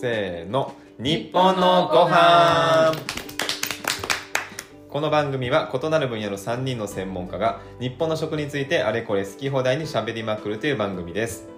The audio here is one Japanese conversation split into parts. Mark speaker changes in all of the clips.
Speaker 1: せーの。日本のご飯この番組は異なる分野の3人の専門家が日本の食についてあれこれ好き放題にしゃべりまくるという番組です。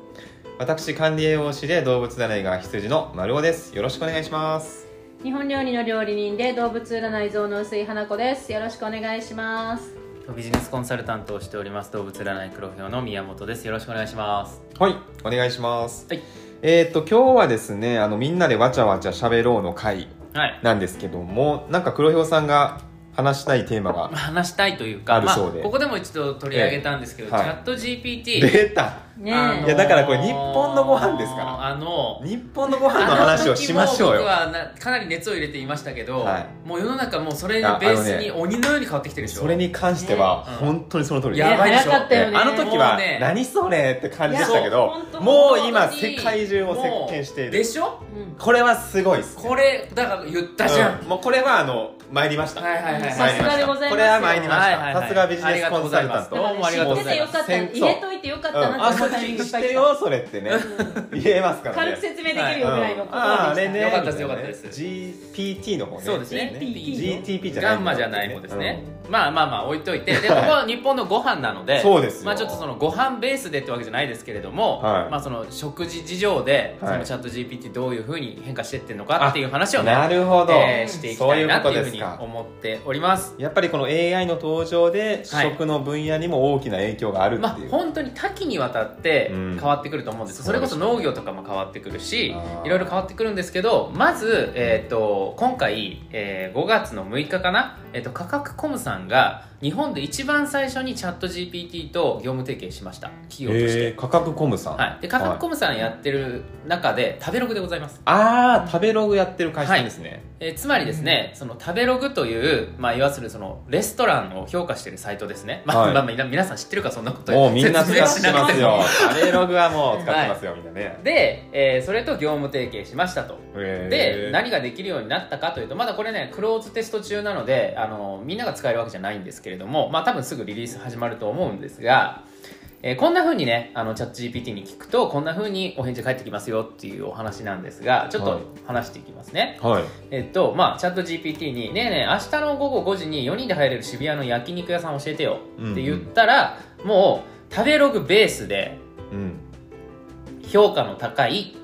Speaker 1: 私管理栄養士で動物占いが羊の丸尾です。よろしくお願いします。
Speaker 2: 日本料理の料理人で動物占い像の薄い花子です。よろしくお願いします。
Speaker 3: ビジネスコンサルタントをしております動物占い黒豹の宮本です。よろしくお願いします。
Speaker 1: はいお願いします。
Speaker 3: はい
Speaker 1: えっ、と今日はですねあのみんなでわちゃわちゃしゃべろうの会
Speaker 3: はい。
Speaker 1: なんですけどもなんか黒豹さんが話したいテーマが
Speaker 3: 話したいというか
Speaker 1: あるそうで。
Speaker 3: まあ、ここでも一度取り上げたんですけど、
Speaker 1: ええはい。
Speaker 3: チャット GPT
Speaker 1: 出た
Speaker 2: ね
Speaker 3: あのー
Speaker 1: いやだからこれ日本のご飯ですから。
Speaker 3: あの
Speaker 1: 日本のご飯の話をしましょうよ。
Speaker 3: 僕はなかなり熱を入れていましたけど、
Speaker 1: はい。
Speaker 3: もう世の中もうそれにベースに鬼のように変わってきてるでしょ。
Speaker 1: それに関しては
Speaker 3: ね。
Speaker 1: 本当にその通り。
Speaker 3: や
Speaker 1: です
Speaker 3: ばいでしょ。
Speaker 2: 早かったよね。
Speaker 1: あの時は何それって感じでしたけどもう今世界中を席巻している。
Speaker 3: でしょ？
Speaker 2: うん。
Speaker 1: これはすごいですね。
Speaker 3: これだから言ったじゃん、
Speaker 1: うん。もうこれはあの参りました。
Speaker 3: はいはいはいはい。
Speaker 2: さすがでございますよ。
Speaker 1: これは参りまし
Speaker 3: はいはいはい
Speaker 1: たさすがビジネスコンサルタント。
Speaker 3: どうもありがとうございます。
Speaker 2: 知っててよかった。
Speaker 1: 先
Speaker 2: 入れといてよかった
Speaker 1: うん
Speaker 2: なって
Speaker 1: あそっ
Speaker 2: 思うタイミングいっ
Speaker 1: ち知ってよそれってね。言えますからね。
Speaker 2: 軽く説明できるよぐらいのこと
Speaker 1: うんあれね
Speaker 3: よかったですよかったです。
Speaker 1: GPT の方ね。
Speaker 3: そうですね。
Speaker 2: GTP
Speaker 1: じゃない
Speaker 3: ガンマじゃない方ですね、まあまあまあ置いといて。でここは日本のご飯なので
Speaker 1: そうですよ。
Speaker 3: まあちょっとそのご飯ベースでってわけじゃないですけれども、
Speaker 1: はい。
Speaker 3: まあその食事事情で、
Speaker 1: はい。
Speaker 3: そのチャット GPT どういうふうに変化してってるのかっていう話をね
Speaker 1: なるほど、
Speaker 3: えーしていきたいなっていうふうに
Speaker 1: そういうことですか。
Speaker 3: 思っております
Speaker 1: やっぱりこの AI の登場で
Speaker 3: はい。
Speaker 1: 食の分野にも大きな影響があるって
Speaker 3: まあ
Speaker 1: いう、
Speaker 3: 本当に多岐にわたって
Speaker 1: うん。
Speaker 3: 変わってくると思うんです、
Speaker 1: そう
Speaker 3: それこそ農業とかも変わってくるしいろいろ変わってくるんですけどまず、えー、と今回、えー5月の6日かな、えー、と価格コムさんが日本で一番最初にチャット GPT と業務提携しました。企業として、
Speaker 1: えー、価格コムさん、
Speaker 3: はい、で価格コムさんやってる中で食べログでございます。
Speaker 1: ああ食べログやってる会社ですね、
Speaker 3: えーつまりですね、その食べログという、まあ、いわゆるそのレストランを評価しているサイトですね、まあ
Speaker 1: はい。
Speaker 3: まあ、皆さん知ってるかそんなこと
Speaker 1: もうみんな使ってますよ。食べログはもう使ってますよ、みんなね。
Speaker 3: で、えーそれと業務提携しましたと。
Speaker 1: へー。
Speaker 3: で何ができるようになったかというとまだこれねクローズテスト中なのであのみんなが使えるわけじゃないんですけれどもまあ多分すぐリリース始まると思うんですが、えーこんな風にねあのチャット GPT に聞くとこんな風にお返事返ってきますよっていうお話なんですがちょっ
Speaker 1: はい
Speaker 3: と話していきますね、
Speaker 1: はい。
Speaker 3: えっとまあチャット GPT に「ねえねえ明日の午後5時に4人で入れる渋谷の焼肉屋さん教えてよ」って言ったら、もう食べログベースで
Speaker 1: うん。
Speaker 3: 評価の高い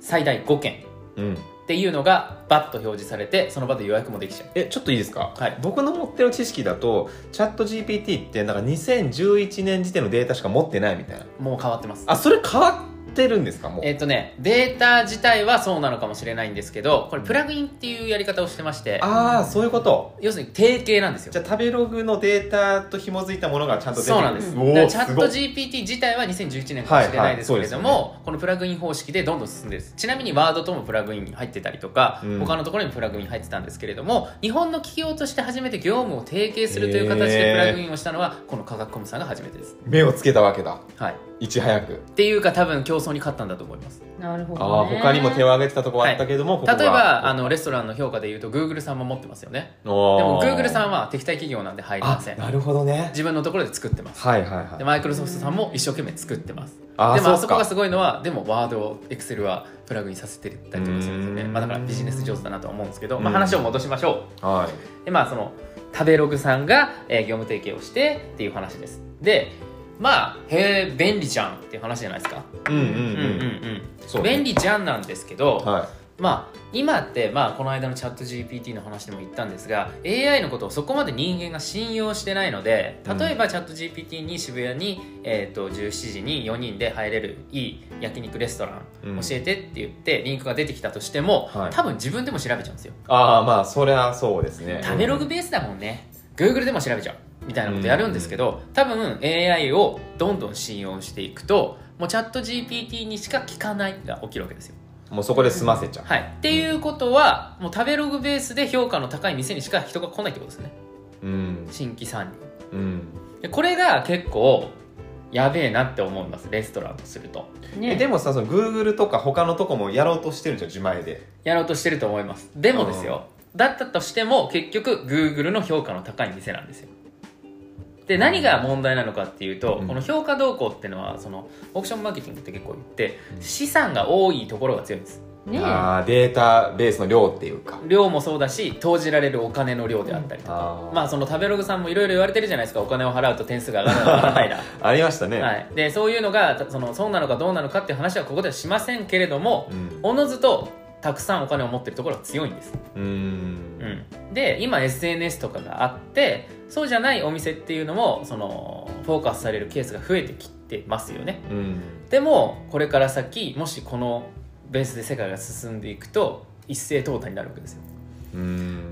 Speaker 3: 最大5件。
Speaker 1: うん
Speaker 3: っていうのがバッと表示されてその場で予約もできちゃう。
Speaker 1: えちょっといいですか、
Speaker 3: はい。
Speaker 1: 僕の持ってる知識だとチャット GPT ってなんか2011年時点のデータしか持ってないみたいな。
Speaker 3: もう変わってます。
Speaker 1: あそれ変わってるんですか？もう。
Speaker 3: えっ、とねデータ自体はそうなのかもしれないんですけどこれプラグインっていうやり方をしてまして。
Speaker 1: ああそういうこと。
Speaker 3: 要するに定型なんですよ。
Speaker 1: じゃあ食べログのデータと紐づいたものがちゃんと出てくる。
Speaker 3: そうなんです。チャット GPT 自体は2011年かもしれないですけれども、
Speaker 1: はいはい。
Speaker 3: このプラグイン方式でどんどん進んでるちなみにワードともプラグイン入ってたりとか、
Speaker 1: うん
Speaker 3: 他のところにもプラグイン入ってたんですけれども日本の企業として初めて業務を提携するという形でプラグインをしたのはこの科学コムさんが初めてです、
Speaker 1: 目をつけたわけだ。
Speaker 3: はい、
Speaker 1: いち早く。
Speaker 3: っていうか多分競争に勝ったんだと思います。
Speaker 2: なるほ
Speaker 1: あ
Speaker 2: ど、ね、
Speaker 1: あ他にも手を挙げてたとこあったけども、ここが。
Speaker 3: 例えばあのレストランの評価でいうと Google さんも持ってますよね。
Speaker 1: で
Speaker 3: でも
Speaker 1: も
Speaker 3: Google さんは敵対企業なんで入りま
Speaker 1: あ
Speaker 3: せん。
Speaker 1: なるほどね。
Speaker 3: 自分のところで作ってます。
Speaker 1: はいはいはい。
Speaker 3: でマイクロソフトさんも一生懸命作ってます。でもあそこがすごいのはでもワードエクセルはプラグインさせてたりとかするんですよね、まあ、だからビジネス上手だなとは思うんですけど、まあ、
Speaker 1: うん
Speaker 3: 話を戻しましょ
Speaker 1: は
Speaker 3: うでまあその食べログさんが、えー業務提携をしてっていう話です。でまあへえ便利じゃんっていう話じゃないですか。
Speaker 1: いうんうん。うん、
Speaker 3: うんうん。便利じゃんなんですけど、
Speaker 1: は
Speaker 3: まあ今って、まあ、この間のチャット GPT の話でも言ったんですが AI のことをそこまで人間が信用してないので例えばチャット GPT に渋谷に、えー、と17時に4人で入れるいい焼肉レストラン
Speaker 1: うん。
Speaker 3: 教えてって言ってリンクが出てきたとしても、
Speaker 1: はい。
Speaker 3: 多分自分でも調べちゃうんですよ。
Speaker 1: ああまあそりゃそうですね。
Speaker 3: 食べログベースだもんね。Google でも調べちゃうみたいなことやるんですけど多分 AI をどんどん信用していくともうチャット GPT にしか聞かないが起きるわけですよ。
Speaker 1: もうそこで済ませちゃう、
Speaker 3: はい、っていうことはもう食べログベースで評価の高い店にしか人が来ないってことですね。
Speaker 1: うん。
Speaker 3: 新規参入
Speaker 1: うん。
Speaker 3: でこれが結構やべえなって思います。レストランとすると。
Speaker 2: ね。
Speaker 1: えでもさその Google とか他のとこもやろうとしてるじゃん自前で。
Speaker 3: やろうとしてると思います。でもですよ。だったとしても結局 Google の評価の高い店なんですよで何が問題なのかっていうと、
Speaker 1: うん。
Speaker 3: この評価動向っていうのはそのオークションマーケティングって結構言って資産が多いところが強いんです。
Speaker 2: ねえ。
Speaker 1: あーデータベースの量っていうか。
Speaker 3: 量もそうだし投じられるお金の量であったりとか、
Speaker 1: あー。
Speaker 3: まあその食べログさんもいろいろ言われてるじゃないですか。お金を払うと点数が上がるのか上がらないだ。
Speaker 1: ありましたね、
Speaker 3: はい、でそういうのがたそのそうなのかどうなのかっていう話はここではしませんけれども
Speaker 1: うん。
Speaker 3: おのずとたくさんお金を持ってるところは強いんです、
Speaker 1: うーん。
Speaker 3: うん、で今 SNS とかがあってそうじゃないお店っていうのもそのフォーカスされるケースが増えてきてますよね。
Speaker 1: うん。
Speaker 3: でもこれから先もしこのベースで世界が進んでいくと一斉淘汰になるわけですよ。
Speaker 1: うん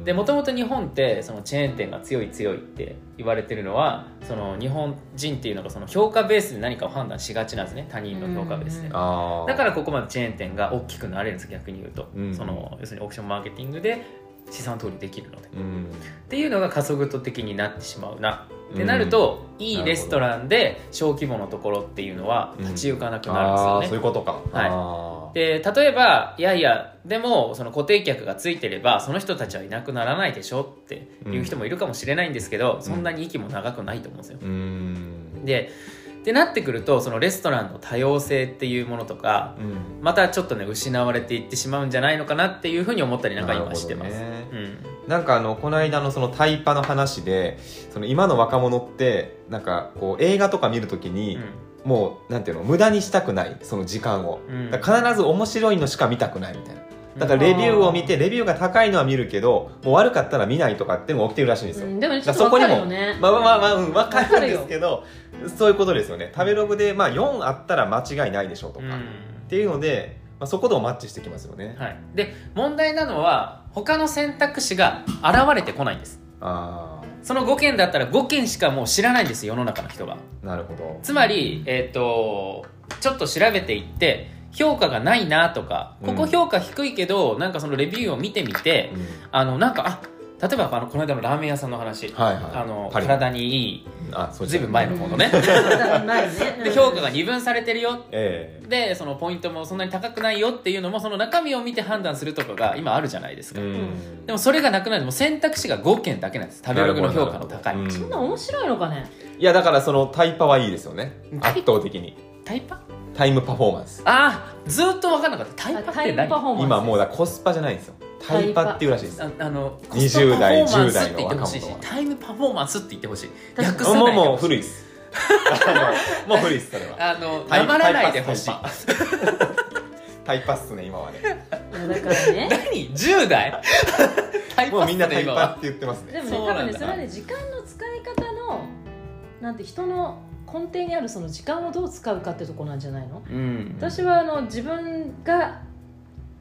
Speaker 3: でもともと日本ってそのチェーン店が強い強いって言われてるのはその日本人っていうのがその評価ベースで何かを判断しがちなんですね。他人の評価ベースで。だからここまでチェーン店が大きくなれるんです逆に言うと、
Speaker 1: うん。
Speaker 3: その要するにオークションマーケティングで資産通りできるので。
Speaker 1: うん。
Speaker 3: っていうのが加速度的になってしまうな。ってなると、いいレストランで小規模のところっていうのは立ち行かなくなるんです
Speaker 1: あ
Speaker 3: よね、
Speaker 1: ーそういうことか。
Speaker 3: はい。で例えばいやいやでもその固定客がついてればその人たちはいなくならないでしょっていう人もいるかもしれないんですけど、そんなに息も長くないと思うんですよ、でってなってくるとそのレストランの多様性っていうものとか
Speaker 1: うん。
Speaker 3: またちょっとね失われていってしまうんじゃないのかなっていうふうに思ったりなんか今してます、
Speaker 1: な
Speaker 3: ん。
Speaker 1: なんかあのこの間のそのタイパの話でその今の若者ってなんかこう映画とか見るときに、もうなんていうの無駄にしたくないその時間を、必ず面白いのしか見たくないみたいなだからレビューを見てレビューが高いのは見るけどもう悪かったら見ないとかっていうのが起きてるらしいんですよ、
Speaker 2: うん。でもねちょ
Speaker 1: だ
Speaker 2: っとわか
Speaker 1: からそこにも
Speaker 2: るよね。
Speaker 1: まあまあまあまあ、うん、分かるんですけどそういうことですよね。食べログで、まあ、4あったら間違いないでしょうとか、
Speaker 3: うん。
Speaker 1: っていうので、まあ、そこともマッチしてきますよね、
Speaker 3: はい、で問題なのは他の選択肢が現れてこないんです。
Speaker 1: あ
Speaker 3: その5件だったら5件しかもう知らないんです世の中の人が。
Speaker 1: あなるほど。
Speaker 3: つまり、えっとちょっと調べていって評価がないなとかここ評価低いけど、なんかそのレビューを見てみて
Speaker 1: うん。
Speaker 3: あのなんかあ例えばあのこの間のラーメン屋さんの話、
Speaker 1: はいはい。
Speaker 3: あの体にいい。
Speaker 1: あそう
Speaker 3: ずいぶん前のものね。で評価が二分されてるよ。
Speaker 1: え
Speaker 3: でそのポイントもそんなに高くないよっていうのもその中身を見て判断するとかが今あるじゃないですか、
Speaker 1: えうん。
Speaker 3: でもそれがなくなるもう選択肢が5件だけなんです。食べログの評価の高い、
Speaker 1: なるほど
Speaker 2: そんな面白いのかね。
Speaker 1: いやだからそのタイパはいいですよね。圧倒的に。
Speaker 3: タイパ？
Speaker 1: タイムパフォーマンス。
Speaker 3: ああずーっと分からなかった。タイパ
Speaker 2: タイム
Speaker 3: って何？
Speaker 2: パフォーマンス
Speaker 1: 今もうだコスパじゃないんですよ。タイパっていうらしいです
Speaker 3: ああのコ
Speaker 1: 20
Speaker 3: ストパフ
Speaker 1: 代
Speaker 3: ォーマンス
Speaker 1: 10
Speaker 3: って言ってほしいし
Speaker 1: 代の若者は
Speaker 3: タイムパフォーマンスって言ってほしい。
Speaker 2: 確かに
Speaker 3: 訳さない
Speaker 1: もう
Speaker 3: でほしい
Speaker 1: もう古いっす。あ のもう古いっすそれは。
Speaker 3: あの
Speaker 1: タイ
Speaker 3: らないでほしい。
Speaker 1: タイパタイパっすね今はね
Speaker 2: いやだからね。
Speaker 3: 何？10代？タイパ
Speaker 1: もうみんなタイパって言ってますね。
Speaker 2: でもね
Speaker 3: そうなんだ。
Speaker 2: 多分ねそれはね時間の使い方のなんて人の根底にあるその時間をどう使うかってとこなんじゃないの？
Speaker 3: うん。
Speaker 2: 私はあの自分が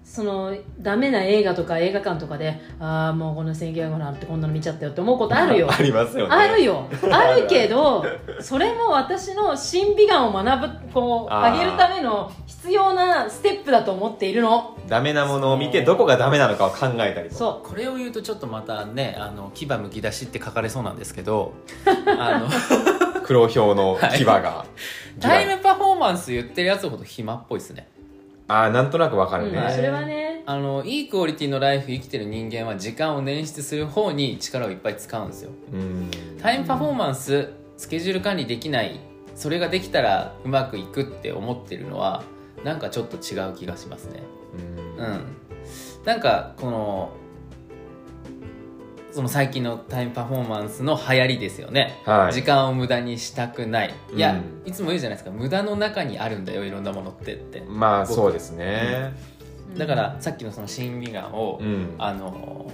Speaker 2: そのダメな映画とか映画館とかでああもうこの1900なんてこんなの見ちゃったよって思うことあるよ。
Speaker 1: ありますよね。
Speaker 2: あるよ。あるけどそれも私の審美眼を学ぶこう上げるための必要なステップだと思っているの。
Speaker 1: ダメなものを見てどこがダメなのかを考えたり
Speaker 2: そ
Speaker 3: これを言うとちょっとまたねあの牙むき出しって書かれそうなんですけど あの
Speaker 1: 黒ひょうの牙が、
Speaker 3: タイムパフォーマンス言ってるやつほど暇っぽいですね。
Speaker 1: ああなんとなくわか
Speaker 2: う、
Speaker 1: るね、
Speaker 2: うん、それはね。
Speaker 3: あのいいクオリティのライフ生きてる人間は時間を捻出する方に力をいっぱい使うんですよ。
Speaker 1: うん。
Speaker 3: タイムパフォーマンススケジュール管理できない。それができたらうまくいくって思ってるのはなんかちょっと違う気がしますね。
Speaker 1: うん。
Speaker 3: うん。なんかこのその最近のタイムパフォーマンスの流行りですよね、
Speaker 1: はい。
Speaker 3: 時間を無駄にしたくない。いや、
Speaker 1: うん。
Speaker 3: いつも言うじゃないですか。無駄の中にあるんだよいろんなものってって。
Speaker 1: まあそうですね。
Speaker 3: だからさっきのその審美眼を、
Speaker 1: うん。
Speaker 3: あの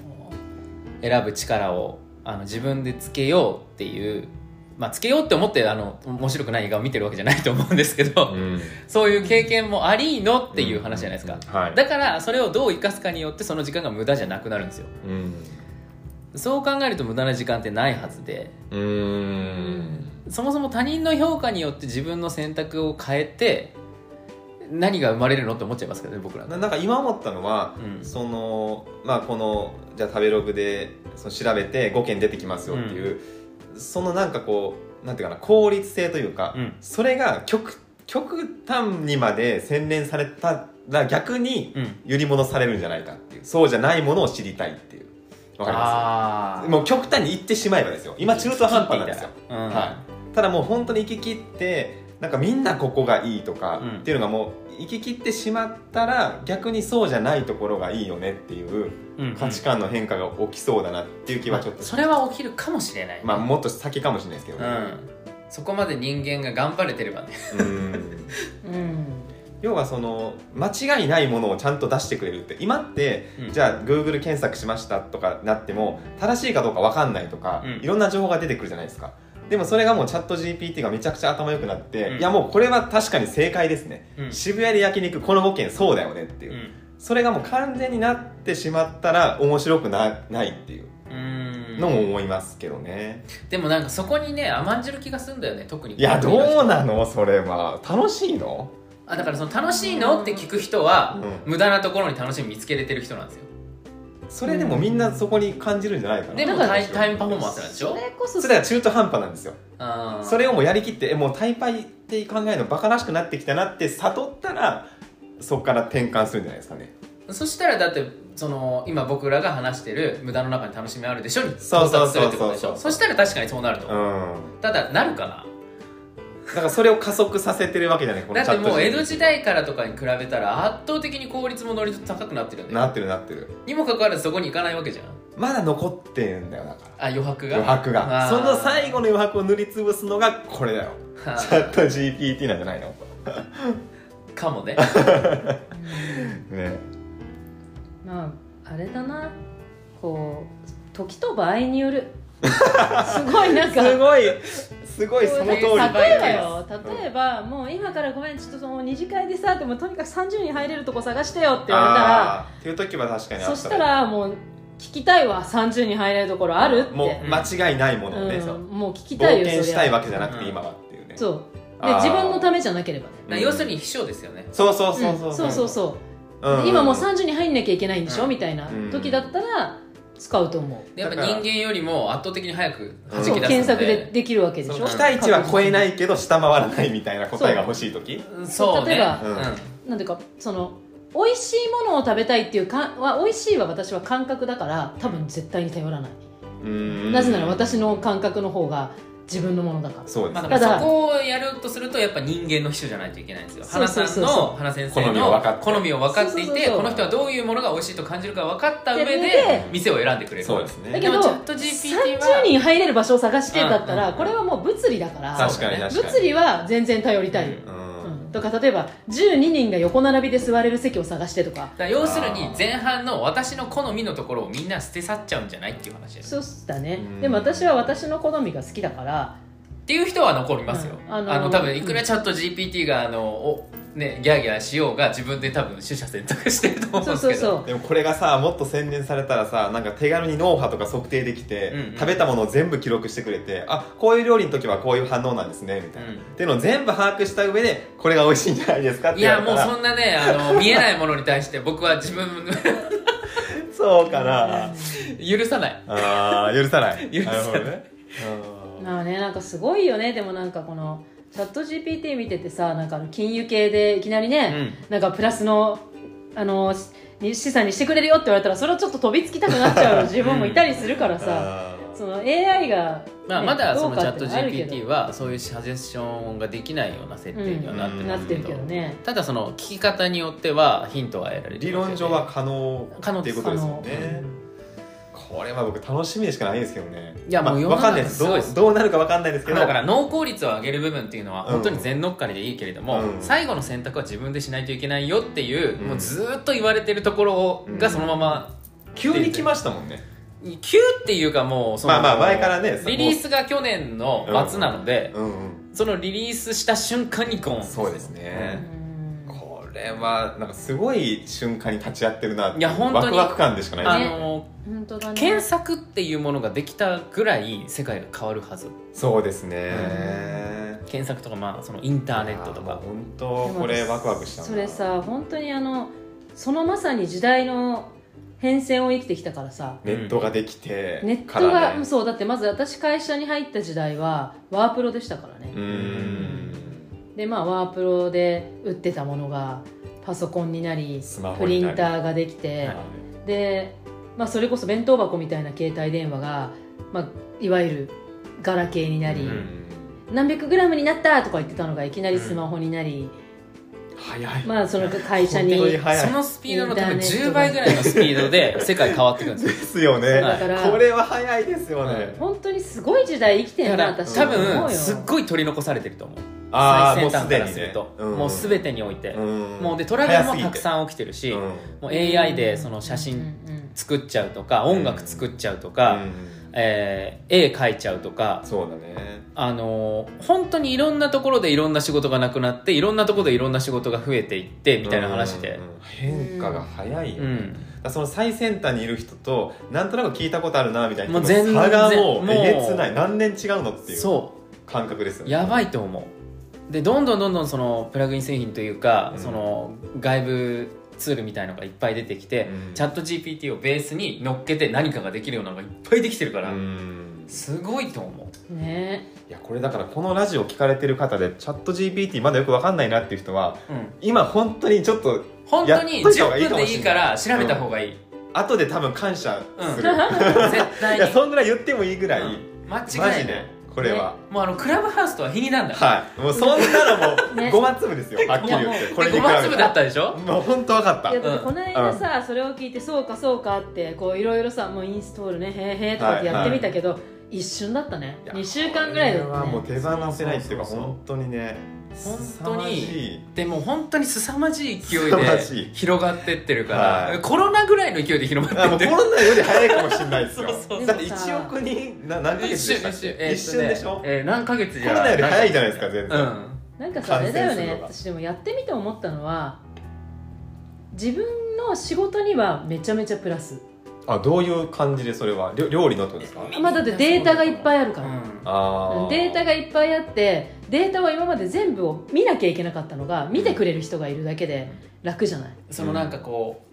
Speaker 3: 選ぶ力をあの自分でつけようっていうまあつけようって思ってあの面白くない映画を見てるわけじゃないと思うんですけど、
Speaker 1: うん。
Speaker 3: そういう経験もありのっていう話じゃないですか、
Speaker 1: はい。
Speaker 3: だからそれをどう生かすかによってその時間が無駄じゃなくなるんですよ。
Speaker 1: うん
Speaker 3: そう考えると無駄な時間ってないはずで。
Speaker 1: うーん。
Speaker 3: そもそも他人の評価によって自分の選択を変えて何が生まれるのって思っちゃいますけどね僕ら。
Speaker 1: ななんか今思ったのは、
Speaker 3: うん。
Speaker 1: そのまあこのじゃあ食べログでその調べて5件出てきますよっていう、そのなんかこうなんていうかな効率性というか、
Speaker 3: うん。
Speaker 1: それが極極端にまで洗練されたら逆に
Speaker 3: うん。
Speaker 1: 揺り戻されるんじゃないかっていうそうじゃないものを知りたいっていうわかりま
Speaker 3: あ
Speaker 1: すもう極端に言ってしまえばですよ。今中途半端なんですよ、
Speaker 3: うん。
Speaker 1: はい、ただもう本当に行き切ってなんかみんなここがいいとか
Speaker 3: うん。
Speaker 1: っていうのがもう行き切ってしまったら逆にそうじゃないところがいいよねっていう
Speaker 3: うん
Speaker 1: 価値観の変化が起きそうだなっていう気はちょっと
Speaker 3: それは起きるかもしれない、
Speaker 1: まあもっと先かもしれないですけどね。
Speaker 3: うん。そこまで人間が頑張れてればね。
Speaker 1: うん。
Speaker 2: うん
Speaker 1: 要はその間違いないものをちゃんと出してくれるって。今って、
Speaker 3: うん。
Speaker 1: じゃあ Google 検索しましたとかなっても正しいかどうか分かんないとか、
Speaker 3: うん。
Speaker 1: いろんな情報が出てくるじゃないですか。でもそれがもうチャット GPT がめちゃくちゃ頭良くなって、
Speaker 3: うん。
Speaker 1: いやもうこれは確かに正解ですね、
Speaker 3: うん。
Speaker 1: 渋谷で焼肉この5件そうだよねっていう。う、
Speaker 3: ん。
Speaker 1: それがもう完全になってしまったら面白くなないっていう。
Speaker 3: うん。
Speaker 1: のも思いますけどね、
Speaker 3: でもなんかそこにね甘んじる気がするんだよね特に。
Speaker 1: いやどうなの？それは。楽しいの？
Speaker 3: あだからその楽しいのって聞く人は、
Speaker 1: う
Speaker 3: 無駄なところに楽しみ見つけれてる人なんですよ。
Speaker 1: それでもみんなそこに感じるんじゃないかな。
Speaker 3: でも
Speaker 2: なんか
Speaker 3: タイタイムパフォーマンスなんでしょ？
Speaker 2: それこそ
Speaker 1: それは中途半端なんですよ。それをもうやりきってえもうタイパイって考えるのバカらしくなってきたなって悟ったらそこから転換するんじゃないですかね。
Speaker 3: そしたらだってその今僕らが話してる無駄の中に楽しみあるでしょに
Speaker 1: そうそうそうそう
Speaker 3: 到達するってことでしょ？そしたら確かにそうなると
Speaker 1: う。
Speaker 3: 思う、
Speaker 1: ん。
Speaker 3: ただなるかな？
Speaker 1: だからそれを加速させてるわけじゃないこの
Speaker 3: だってもう
Speaker 1: チャット GPT
Speaker 3: 江戸時代からとかに比べたら圧倒的に効率も能率高くなってる。よね
Speaker 1: なってるなってる
Speaker 3: にもかかわらずそこに行かないわけじゃん。
Speaker 1: まだ残ってるんだよだから。
Speaker 3: あ余白が？
Speaker 1: 余白が。
Speaker 3: あー。
Speaker 1: その最後の余白を塗りつぶすのがこれだよ。
Speaker 3: は
Speaker 1: チャット GPT なんじゃないの？
Speaker 3: あ かもね。
Speaker 1: ね。
Speaker 2: まああれだな。こう時と場合による。すごいなんか。
Speaker 1: すごいすごいその通り。
Speaker 2: 例えば
Speaker 3: り
Speaker 2: よ例えば、もう今からごめんちょっとその二次会でさでもとにかく30人入れるとこ探してよって言われたら
Speaker 1: っていう時は確かにあった
Speaker 2: そしたらもう聞きたいわ。30人入れるところあるって。
Speaker 1: もう間違いないものをね、
Speaker 2: うん、もう聞きたい
Speaker 1: 冒
Speaker 2: よ
Speaker 1: 険したいわけ
Speaker 2: じ
Speaker 1: じゃなくて
Speaker 3: うん
Speaker 1: 今はっていうね。
Speaker 2: そう。で自分のためじゃなければね。
Speaker 3: 要するに秘書ですよね。
Speaker 1: そうそうそうそう
Speaker 2: う。ん。そうそうそう。
Speaker 1: うん。
Speaker 2: で今もう30人入んなきゃいけないんでしょ、
Speaker 3: うん。
Speaker 2: みたいな
Speaker 1: うん。
Speaker 2: 時だったら使うと思う、
Speaker 3: でやっぱ人間よりも圧倒的に早く弾き出すんで。
Speaker 2: 検索でできるわけでしょ。
Speaker 1: 期待値は超えないけど下回らないみたいな答えが欲しい時。
Speaker 3: う。んそうね。
Speaker 2: 例えば
Speaker 3: うん。
Speaker 2: なんていうかその美味しいものを食べたいっていうかは美味しいは私は感覚だから多分絶対に頼らない、
Speaker 1: うん。
Speaker 2: なぜなら私の感覚の方が自分のものだから。
Speaker 3: まあ、
Speaker 1: そうですね。
Speaker 3: だから
Speaker 2: ただ
Speaker 3: そこをやるとするとやっぱ人間の秘書じゃないといけないんですよ。
Speaker 2: そう
Speaker 3: 花さ
Speaker 2: そうん
Speaker 3: の花先生
Speaker 1: 好みを
Speaker 3: の
Speaker 1: 分かって
Speaker 3: 好みを分かっていて
Speaker 2: そうそうそうそう。
Speaker 3: この人はどういうものが美味しいと感じるか分かった上
Speaker 2: で
Speaker 3: 店を選んでくれる。
Speaker 1: そうですね。
Speaker 2: だけど
Speaker 3: チャット GPT は
Speaker 2: 30人入れる場所を探してだったら、
Speaker 3: うん
Speaker 2: これはもう物理だから。
Speaker 1: 確かに確かに。
Speaker 2: 物理は全然頼りたい。よ、
Speaker 1: うん
Speaker 2: うんとか例えば12人が横並びで座れる席を探してとか。
Speaker 3: だから要するに前半の私の好みのところをみんな捨て去っちゃうんじゃないっていう話です
Speaker 2: そうだね。
Speaker 1: うん。
Speaker 2: でも私は私の好みが好きだから。
Speaker 3: っていう人は残りますよ、
Speaker 2: うん。あのー
Speaker 3: あの多分いくらチャット GPT があのおねギャーギャーしようが自分で多分取捨選択してると思うん
Speaker 2: そう
Speaker 3: ですけど。
Speaker 2: そうそう
Speaker 1: でもこれがさもっと洗練されたらさなんか手軽に脳波とか測定できて、
Speaker 3: うんうん。
Speaker 1: 食べたものを全部記録してくれてあこういう料理の時はこういう反応なんですねみたいな、
Speaker 3: うん
Speaker 1: っていうのを全部把握した上でこれが美味しいんじゃないですかって
Speaker 3: いやもう
Speaker 1: 言われたら。
Speaker 3: そんなねあの見えないものに対して僕は自分
Speaker 1: そうかな、
Speaker 3: 許さない。
Speaker 1: あー許さない。
Speaker 3: 許さない。
Speaker 1: るほどね。
Speaker 2: まあねなんかすごいよね。でもなんかこのチャット GPT 見ててさなんかあの金融系でいきなりね、なんかプラスのあのに資産にしてくれるよって言われたらそれはちょっと飛びつきたくなっちゃう 自分もいたりするからさ
Speaker 1: あ
Speaker 2: その AI が、
Speaker 3: まあ、
Speaker 2: ね
Speaker 3: まだそのチャット GPT はそういうサジェスションができないような設定にはなって
Speaker 1: うん
Speaker 3: ますけど,、
Speaker 2: ね
Speaker 3: ただその聞き方によってはヒントは得られる
Speaker 1: ー理論上は可能
Speaker 3: 可能
Speaker 1: っていうことですもん
Speaker 2: 可
Speaker 1: ねこれは僕楽しみでしかないですけどね。
Speaker 3: いやもう世の中
Speaker 1: わかんないです。どうどうなるかわかんないですけど。
Speaker 3: だから濃厚率を上げる部分っていうのは
Speaker 1: うん。
Speaker 3: 本当に全乗っかりでいいけれども、
Speaker 1: うん。
Speaker 3: 最後の選択は自分でしないといけないよっていう、
Speaker 1: うん。
Speaker 3: もうずーっと言われてるところがそのまま、
Speaker 1: 急に来ましたもんね。
Speaker 3: 急っていうかもうその
Speaker 1: まあまあ前からね
Speaker 3: リリースが去年の末なので、
Speaker 1: うん。うん
Speaker 3: そのリリースした瞬間にゴン
Speaker 1: そうです
Speaker 2: う
Speaker 1: ね、れはなんかすごい瞬間に立ち会ってるなって
Speaker 3: いや本当に。
Speaker 1: ワクワク感でしか
Speaker 3: あ
Speaker 1: ない。です
Speaker 3: の
Speaker 2: 本当だね。
Speaker 3: 検索っていうものができたぐらい世界が変わるはず。
Speaker 1: そうですね、
Speaker 3: 検索とかまあそのインターネットとか。
Speaker 1: 本当？これワクワクしたな。
Speaker 2: それさ本当にあのそのまさに時代の変遷を生きてきたからさ。
Speaker 1: ネットができて
Speaker 2: ネットが、
Speaker 1: ね。
Speaker 2: そうだってまず私会社に入った時代はワープロでしたからね。
Speaker 1: うーん
Speaker 2: でまあワープロで売ってたものがパソコンになり
Speaker 1: スマホ
Speaker 2: プリ
Speaker 1: になり。
Speaker 2: ンターができて、
Speaker 3: はい。
Speaker 2: で、まあ、それこそ弁当箱みたいな携帯電話が、まあ、いわゆるガラケーになり、
Speaker 1: うん。
Speaker 2: 何百グラムになったとか言ってたのがいきなりスマホになり、
Speaker 1: 早い。
Speaker 2: まあその会社に
Speaker 3: そのスピードの多分
Speaker 2: インターネット
Speaker 3: 10倍ぐらいのスピードで世界変わってくるんですよ。
Speaker 1: ですよね、
Speaker 2: だから
Speaker 1: これは早いですよね、
Speaker 3: はい
Speaker 2: 本当にすごい時代生きてんな私
Speaker 3: 多分すっごい取り残されてると思う最先端からすると。
Speaker 1: もうすでにね
Speaker 3: てにおいて。
Speaker 1: うん。
Speaker 3: もうでトラブルもたくさん起きてるし
Speaker 1: うん
Speaker 3: もう AI でその写
Speaker 2: うん
Speaker 3: 真
Speaker 2: うん
Speaker 3: 作っちゃうとか音楽作っちゃうとか、
Speaker 1: うん。
Speaker 3: えー絵描いちゃうとか
Speaker 1: そうだね。
Speaker 3: あのー本当にいろんなところでいろんな仕事がなくなっていろんなところでいろんな仕事が増えていってみたいな話で。
Speaker 1: うん、変化が早いよ、ね。
Speaker 3: うん。
Speaker 1: その最先端にいる人となんとなく聞いたことあるなみたいな
Speaker 3: もう全然
Speaker 1: 差がもうえげつない。何年違うのっていう
Speaker 3: そ
Speaker 1: 感覚ですよね。
Speaker 3: うやばいと思うでどんどんどんどんそのプラグイン製品というか、
Speaker 1: うん。
Speaker 3: その外部ツールみたいのがいっぱい出てきて、
Speaker 1: うん。
Speaker 3: チャット GPT をベースに乗っけて何かができるようなのがいっぱいできてるから、
Speaker 1: うん。
Speaker 3: すごいと思う。
Speaker 2: ね。
Speaker 1: いやこれだからこのラジオ聞かれてる方でチャット GPT まだよくわかんないなっていう人は
Speaker 3: うん。
Speaker 1: 今本当にちょっと
Speaker 3: 本当に
Speaker 1: やっといた方がいい
Speaker 3: 10分でいいから調べた方がいい、
Speaker 1: 後で多分感謝する、
Speaker 3: 絶対
Speaker 1: い
Speaker 3: に
Speaker 1: やそんぐらい言ってもいいぐらい、
Speaker 3: うん。間違い
Speaker 1: マジで。
Speaker 3: ない
Speaker 1: これは、
Speaker 3: もうあのクラブハウスとは比になんだ。
Speaker 1: はい。もうそんなのもう
Speaker 2: ね。
Speaker 1: ごま粒ですよ、はっきり言って。これに
Speaker 3: で
Speaker 1: 比べ
Speaker 3: ごま粒だったでしょ？
Speaker 1: もう本当わかった。
Speaker 2: いやこの間さ、それを聞いてそうかそうかってこういろいろさもうインストールねへーへーとかってやってみたけど、一瞬だったね。
Speaker 1: いや
Speaker 2: 2週間ぐらいだ
Speaker 1: これはもう
Speaker 2: ったね
Speaker 1: 手放せないっていうか本当にね
Speaker 3: 本当に
Speaker 1: い。
Speaker 3: でも本当に凄まじい勢いで広がってってるから、
Speaker 1: はい。
Speaker 3: コロナぐらいの勢いで広ま
Speaker 1: あ
Speaker 3: ってってる。
Speaker 1: もうコロナより早いかもしれないですよ。
Speaker 3: そうそう
Speaker 1: だって1億人な何ヶ月でしたっけ？
Speaker 3: えー
Speaker 1: 一瞬でしょ、
Speaker 3: えー何ヶ月じゃ
Speaker 1: コロナより早いじゃないですか全然、
Speaker 3: うん。
Speaker 2: なんかさあれだよね。私でもやってみて思ったのは自分の仕事にはめちゃめちゃプラス
Speaker 1: あどういう感じでそれは？料料理のってことですか？
Speaker 2: まあだってデータがいっぱいあるから、
Speaker 3: うん。
Speaker 1: あー。
Speaker 2: データがいっぱいあってデータは今まで全部を見なきゃいけなかったのが見てくれる人がいるだけで楽じゃない？
Speaker 3: そのなんかこう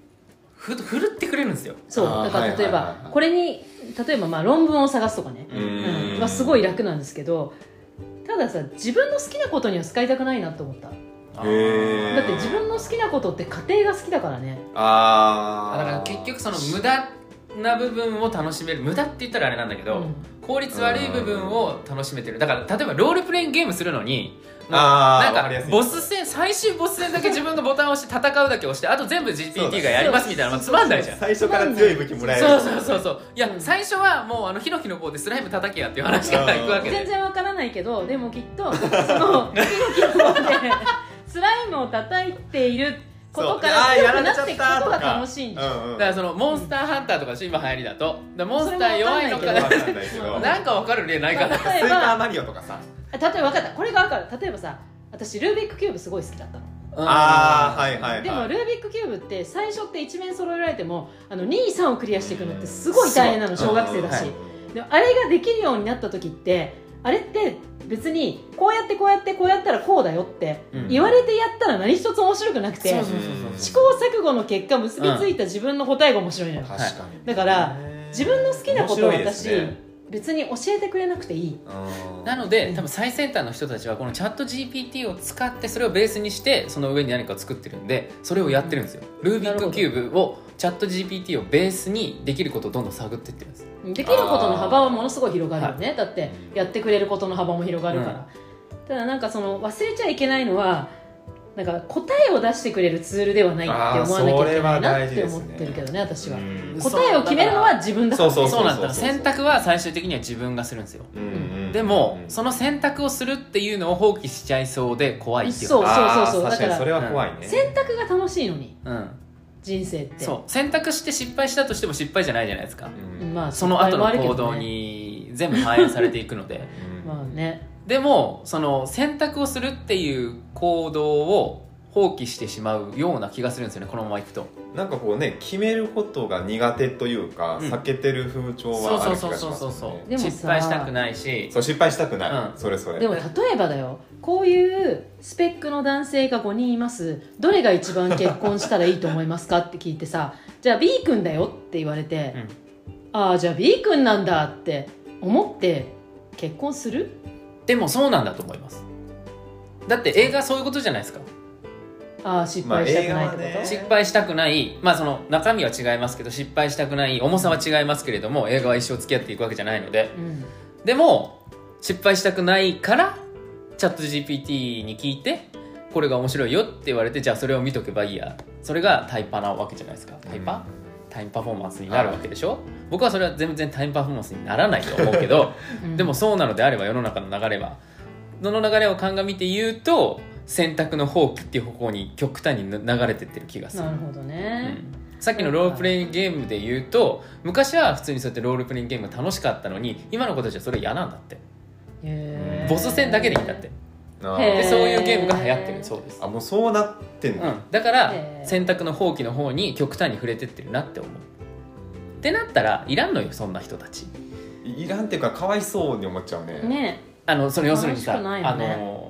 Speaker 3: ふ振るってくれるんですよ。
Speaker 2: そう。
Speaker 1: あー
Speaker 2: だから例え
Speaker 1: はいはいはい。はい
Speaker 2: ばこれに例えばまあ論文を探すとかね、
Speaker 1: うん。
Speaker 2: うん。はすごい楽なんですけどたださ自分の好きなことには使いたくないなと思った。
Speaker 3: あ
Speaker 1: へー。
Speaker 2: だって自分の好きなことって家庭が好きだからね。
Speaker 1: あー。
Speaker 3: だから結局その無駄な部分を楽しめる。無駄って言ったらあれなんだけど、
Speaker 2: うん。
Speaker 3: 効率悪い部分を楽しめてる。だから例えばロールプレイングゲームするのになんかボス戦最終ボス戦だけ自分がボタンを押して戦うだけ押してあと全部 GPT がやりますみたいなまあつまんないじゃん。
Speaker 1: 最初から強い武器もらえる。
Speaker 3: そうそうそうそう。いや、
Speaker 2: うん。
Speaker 3: 最初はもうあのヒノキの棒でスライム叩けやっていう話からいくわけで。
Speaker 2: 全然わからないけどでもきっとその ヒノキの方でスライムを叩いていることから
Speaker 1: そうあー
Speaker 2: 強
Speaker 1: やられ
Speaker 2: とが
Speaker 1: たとか
Speaker 2: 楽しいんじゃん、
Speaker 1: うんうん。
Speaker 3: だからそのモンスターハンターとかでしょ今流行りだと。だからモンスター弱いのかな。
Speaker 1: ん
Speaker 3: かわかる例ないかな。
Speaker 2: まあ
Speaker 1: スーパーマリオとかさ。
Speaker 2: 例えば分かった。これが分かる例えばさ私ルービックキューブすごい好きだったの。
Speaker 1: ああはいはいはい。
Speaker 2: でもルービックキューブって最初って一面揃えられてもあの23をクリアしていくのってすごい大変なの小学生だし、
Speaker 3: はい
Speaker 2: でもあれができるようになった時ってあれって別にこうやってこうやってこうやったらこうだよって
Speaker 3: うん。
Speaker 2: 言われてやったら何一つ面白くなくて、試行錯誤の結果結びついた自分の答えが面白いのよ、
Speaker 1: 確かに。
Speaker 2: だから自分の好きなことを私、
Speaker 1: ね。
Speaker 2: 別に教えてくれなくていい。
Speaker 1: うん。
Speaker 3: なので多分最先端の人たちはこのチャット GPT を使ってそれをベースにしてその上に何かを作ってるんでそれをやってるんですよ。ルービックキューブをチャット GPT をベースにできることをどんどん探っていってるんです。
Speaker 2: できることの幅はものすごい広がるよね。だってやってくれることの幅も広がるから、ただなんかその忘れちゃいけないのはなんか答えを出してくれるツールではないって思わなきゃいけないなって思ってるけどね私は。
Speaker 1: うん
Speaker 2: 答えを決めるのは自分だから、ね、
Speaker 1: そう
Speaker 3: そうなんだ選択は最終的には自分がするんですよ。
Speaker 1: うん。うん
Speaker 3: でも
Speaker 1: うん
Speaker 3: その選択をするっていうのを放棄しちゃいそうで怖いっていう
Speaker 2: そう
Speaker 1: あー
Speaker 2: そうそう
Speaker 1: 確かにそれ
Speaker 2: だ
Speaker 1: は怖いね
Speaker 2: 選択が楽しいのに
Speaker 3: うん
Speaker 2: 人生って。
Speaker 3: そう。選択して失敗したとしても失敗じゃないじゃないですか。
Speaker 1: うん。
Speaker 2: まあ
Speaker 3: その後の行動に全部反映されていくので。
Speaker 1: う ん
Speaker 2: まあね。
Speaker 3: でもその選択をするっていう行動を放棄してしまうような気がするんですよねこのままいくと。
Speaker 1: なんかこうね決めることが苦手というか、
Speaker 3: うん。
Speaker 1: 避けてる風潮
Speaker 3: そう
Speaker 1: はあ
Speaker 3: そうそう
Speaker 1: る気がしますよ
Speaker 3: そうそうそう
Speaker 1: ね
Speaker 2: でもさ
Speaker 3: 失敗したくないし。
Speaker 1: そう失敗したくない、
Speaker 3: うん。
Speaker 1: それそれ。
Speaker 2: でも例えばだよこういうスペックの男性が5人います。どれが一番結婚したらいいと思いますかって聞いてさ じゃあ B 君だよって言われて、ああじゃあ B 君なんだって思って結婚する？
Speaker 3: でもそうなんだと思います。だって映画そういうことじゃないですか
Speaker 2: ああ失敗したくないってこと、
Speaker 1: まあね。
Speaker 3: 失敗したくない。まあその中身は違いますけど失敗したくない。重さは違いますけれども映画は一生付き合っていくわけじゃないので。
Speaker 2: うん。
Speaker 3: でも失敗したくないからチャット GPT に聞いてこれが面白いよって言われてじゃあそれを見とけばいいや。それがタイパなわけじゃないですか。タイパ、
Speaker 1: うん。
Speaker 3: タイムパフォーマンスになるわけでしょ？僕はそれは全然タイムパフォーマンスにならないと思うけど
Speaker 2: うん。
Speaker 3: でもそうなのであれば世の中の流れは。その流れを鑑みて言うと選択の放棄っていう方向に極端に流れてってる気がする。
Speaker 2: なるほどね、
Speaker 3: うん。さっきのロールプレイングゲームで言うと昔は普通にそうやってロールプレイングゲームが楽しかったのに今の子たちはそれ嫌なんだって。ボス戦だけでいいんだって。でそういうゲームが流行ってる。そうです、
Speaker 1: あもうそうなってんの、
Speaker 3: うん、だから選択の放棄の方に極端に触れてってるなって思う。ってなったらいらんのよそんな人たち。
Speaker 1: いらんっていうかかわいそうに思っちゃうね。
Speaker 2: ね。
Speaker 3: あのその要するにさ、
Speaker 2: 楽しくないよ
Speaker 3: あ
Speaker 2: ね
Speaker 3: の、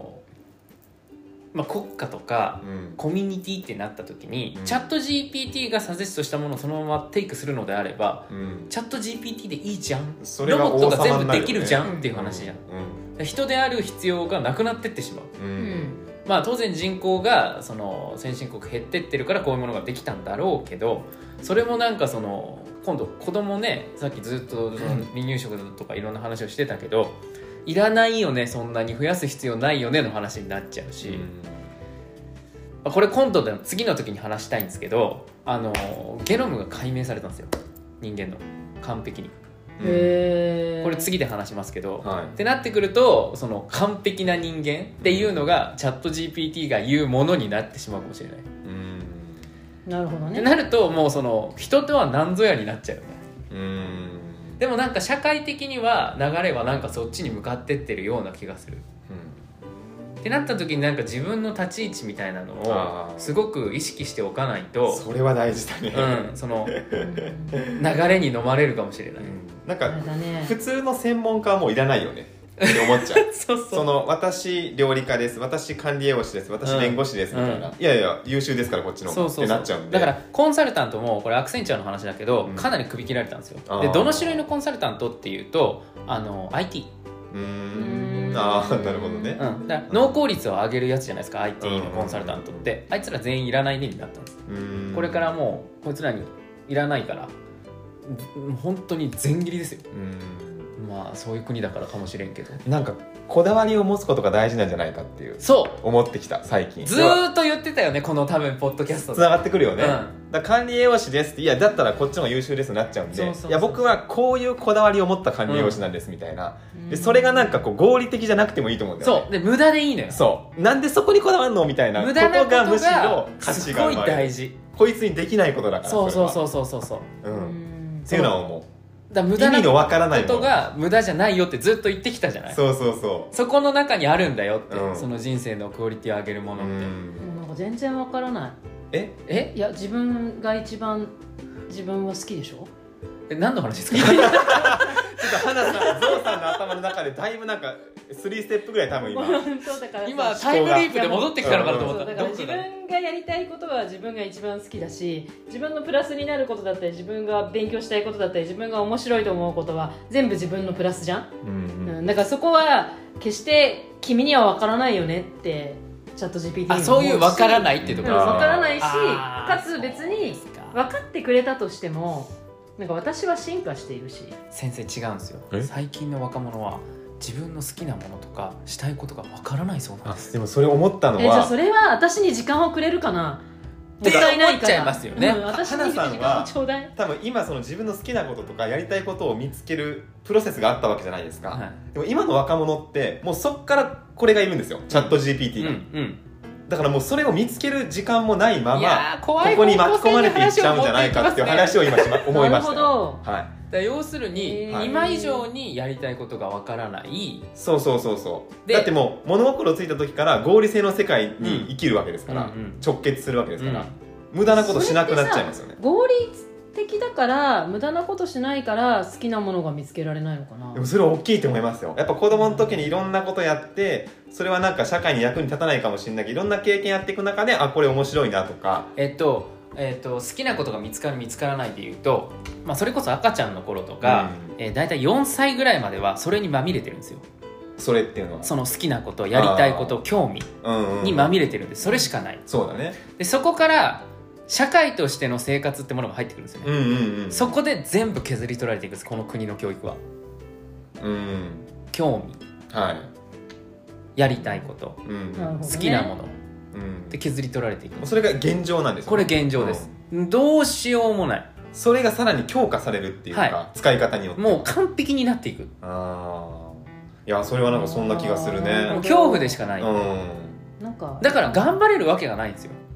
Speaker 3: まあ、国家とか
Speaker 1: うん。
Speaker 3: コミュニティってなった時に、
Speaker 1: うん。
Speaker 3: チャット GPT がサジェストしたものをそのままテイクするのであれば
Speaker 1: うん。
Speaker 3: チャット GPT でいいじゃん。
Speaker 1: それが
Speaker 3: ロボットが全部できるじゃんっていう話じゃん、
Speaker 1: うん。
Speaker 3: 人である必要がなくなってってしまう。まあ当然人口がその先進国減ってってるからこういうものができたんだろうけどそれもなんかその今度子供ねさっきずっと離乳食とかいろんな話をしてたけどいらないよねそんなに増やす必要ないよねの話になっちゃうし、まあこれ今度での次の時に話したいんですけどあのゲノムが解明されたんですよ。人間の。完璧に。
Speaker 2: へえ
Speaker 3: これ次で話しますけど、
Speaker 1: はい。
Speaker 3: ってなってくるとその完璧な人間っていうのがチャット GPT が言うものになってしまうかもしれない、
Speaker 1: うん。
Speaker 2: なるほどね。
Speaker 3: ってなるともうその人とは何ぞやになっちゃうよね。
Speaker 1: うん
Speaker 3: でもなんか社会的には流れはなんかそっちに向かってってるような気がする。ってなった時になんか自分の立ち位置みたいなのをすごく意識しておかないと
Speaker 1: それは大事だね。
Speaker 3: うん、その
Speaker 2: うん
Speaker 3: 流れに飲まれるかもしれない、
Speaker 1: なん
Speaker 2: あ
Speaker 1: か
Speaker 2: れだね。
Speaker 1: 普通の専門家はもういらないよねって思っちゃう。
Speaker 3: そう
Speaker 1: その私料理家です。私管理栄養士です。私弁護士ですみたいな、
Speaker 3: うん。
Speaker 1: いやいや優秀ですからこっちの
Speaker 3: そうそうそう。
Speaker 1: ってなっちゃうんで。
Speaker 3: だからコンサルタントもこれアクセンチュアの話だけど、
Speaker 1: うん。
Speaker 3: かなり首切られたんですよ。でどの種類のコンサルタントっていうとあの IT、
Speaker 1: う
Speaker 2: ん
Speaker 1: ん。ああなるほどね。
Speaker 3: うん、だから脳効率を上げるやつじゃないですか IT のコンサルタントって、あいつら全員いらないねになったんです、これからもうこいつらにいらないからうん本当に全切りですよまあそういう国だからかもしれんけど。
Speaker 1: んなんかこだわりを持つことが大事なんじゃないかっていう
Speaker 3: そう。
Speaker 1: 思ってきた最近。
Speaker 3: ずーっと言ってたよねこの多分ポッドキャスト
Speaker 1: つながってくるよね、
Speaker 3: うん。
Speaker 1: だから管理栄養士ですっていやだったらこっちの方が優秀ですになっちゃうんで
Speaker 3: そうそうそう
Speaker 1: いや僕はこういうこだわりを持った管理栄養士なんですみたいな、
Speaker 2: うん。
Speaker 1: でそれがなんかこう合理的じゃなくてもいいと思うんだよね。
Speaker 3: そう。で無駄でいいのよ。
Speaker 1: そう。なんでそこにこだわるのみたいなこと
Speaker 3: 無駄なこと
Speaker 1: がむしろ
Speaker 3: が
Speaker 1: 価
Speaker 3: すごい
Speaker 1: 値が生まれる
Speaker 3: 大事。
Speaker 1: こいつにできないことだから
Speaker 3: そうそう
Speaker 1: う、
Speaker 3: そうそうそうそう。
Speaker 1: うん。
Speaker 2: うん。
Speaker 1: っていうのは思
Speaker 3: だ無駄な
Speaker 1: 意味のわからない
Speaker 3: ことが無駄じゃないよってずっと言ってきたじゃない？う
Speaker 1: そうそう。そ
Speaker 3: そこの中にあるんだよって、
Speaker 1: うん。
Speaker 3: その人生のクオリティを上げるも
Speaker 1: う、う
Speaker 3: のって、
Speaker 1: ん、
Speaker 2: でもなんか全然わからない。
Speaker 1: え？
Speaker 3: え？
Speaker 2: いや自分が一番自分は好きでしょ？
Speaker 3: え何の話ですか？
Speaker 1: ちょっと花さんゾウさんの頭の中でだいぶなんか3ステップぐらい多分今。
Speaker 2: 本当だから
Speaker 3: 今タイムリープで戻ってきたのかなと思った。
Speaker 2: そうだから自
Speaker 3: どこだ
Speaker 2: 分がやりたいことは自分が一番好きだし自分のプラスになることだったり自分が勉強したいことだったり自分が面白いと思うことは全部自分のプラスじゃん、
Speaker 1: うんうん。
Speaker 2: うん、だからそこは決して君には分からないよねってチャット GPT にも
Speaker 3: あそういう分からないっていうとこ。ろ
Speaker 2: うん分からないし
Speaker 3: あー
Speaker 2: かつ別に分かってくれたとしてもなんか私は進化しているし。
Speaker 3: 先生違うんですよ。
Speaker 1: え？
Speaker 3: 最近の若者は自分の好きなものとかしたいことが分からないそうなん
Speaker 1: あ
Speaker 3: です。
Speaker 1: でもそれ思ったの
Speaker 2: えじゃあ
Speaker 1: は
Speaker 2: それは私に時間をくれるかな？も
Speaker 3: て
Speaker 2: ったいないから
Speaker 3: 思っちゃいますよね。
Speaker 2: うん、私に時間をちょうだい。
Speaker 1: 多分今その自分の好きなこととかやりたいことを見つけるプロセスがあったわけじゃないですか、
Speaker 3: はい。
Speaker 1: でも今の若者ってもうそっからこれがいるんですよ。チャット GPT が、
Speaker 3: うんうん
Speaker 1: だからもうそれを見つける時間もないま
Speaker 3: い
Speaker 1: ま
Speaker 3: やー怖い
Speaker 1: ここに巻き込まれていっちゃうんじゃないかっていう話を今しま思いました。
Speaker 2: なる
Speaker 1: よ
Speaker 2: ほど。
Speaker 1: はい。
Speaker 3: だから要するに、
Speaker 2: へー。
Speaker 3: 今以上にやりたいことが分からない。
Speaker 1: そうそうそうそう。
Speaker 3: で
Speaker 1: だってもう物心ついた時から合理性の世界に生きるわけですから、
Speaker 3: うんうん
Speaker 1: 直結するわけですから、
Speaker 3: うん
Speaker 1: 無駄なことしなくなっちゃいますよね。
Speaker 2: 合理的だから無駄なことしないから好きなものが見つけられないのかな。
Speaker 1: でもそれは大きいと思いますよ。やっぱ子供の時にいろんなことやってそれはなんか社会に役に立たないかもしれないけどいろんな経験やっていく中であこれ面白いなとか。
Speaker 3: えっとえっと、好きなことが見つかる見つからないでいうと、まあ、それこそ赤ちゃんの頃とか、えー、大体4歳ぐらいまではそれにまみれてるんですよ。
Speaker 1: それっていうのは。
Speaker 3: その好きなことやりたいこと興味
Speaker 1: うんうん
Speaker 3: にまみれてるんでそれしかない。
Speaker 1: そうだね。
Speaker 3: でそこから社会としての生活ってものが入ってくるんですよね、
Speaker 1: うんうんうん
Speaker 3: そこで全部削り取られていくんですこの国の教育は。
Speaker 1: うん。
Speaker 3: 興味。
Speaker 1: はい。
Speaker 3: やりたいこと。
Speaker 1: うん
Speaker 2: なるほどね。
Speaker 3: 好きなもの。
Speaker 1: うん。
Speaker 3: で削り取られていく
Speaker 1: それが現状なんですよ
Speaker 3: これ現状です、どうしようもない。
Speaker 1: それがさらに強化されるっていうか、
Speaker 3: は
Speaker 1: 使い方によって。
Speaker 3: もう完璧になっていく。
Speaker 1: ああいやそれはなんかそんな気がする
Speaker 2: あ
Speaker 1: ね
Speaker 2: ー
Speaker 3: もう恐怖でしかない、
Speaker 1: うん。
Speaker 2: なんか。
Speaker 3: だから頑張れるわけがないんですよ、
Speaker 1: うん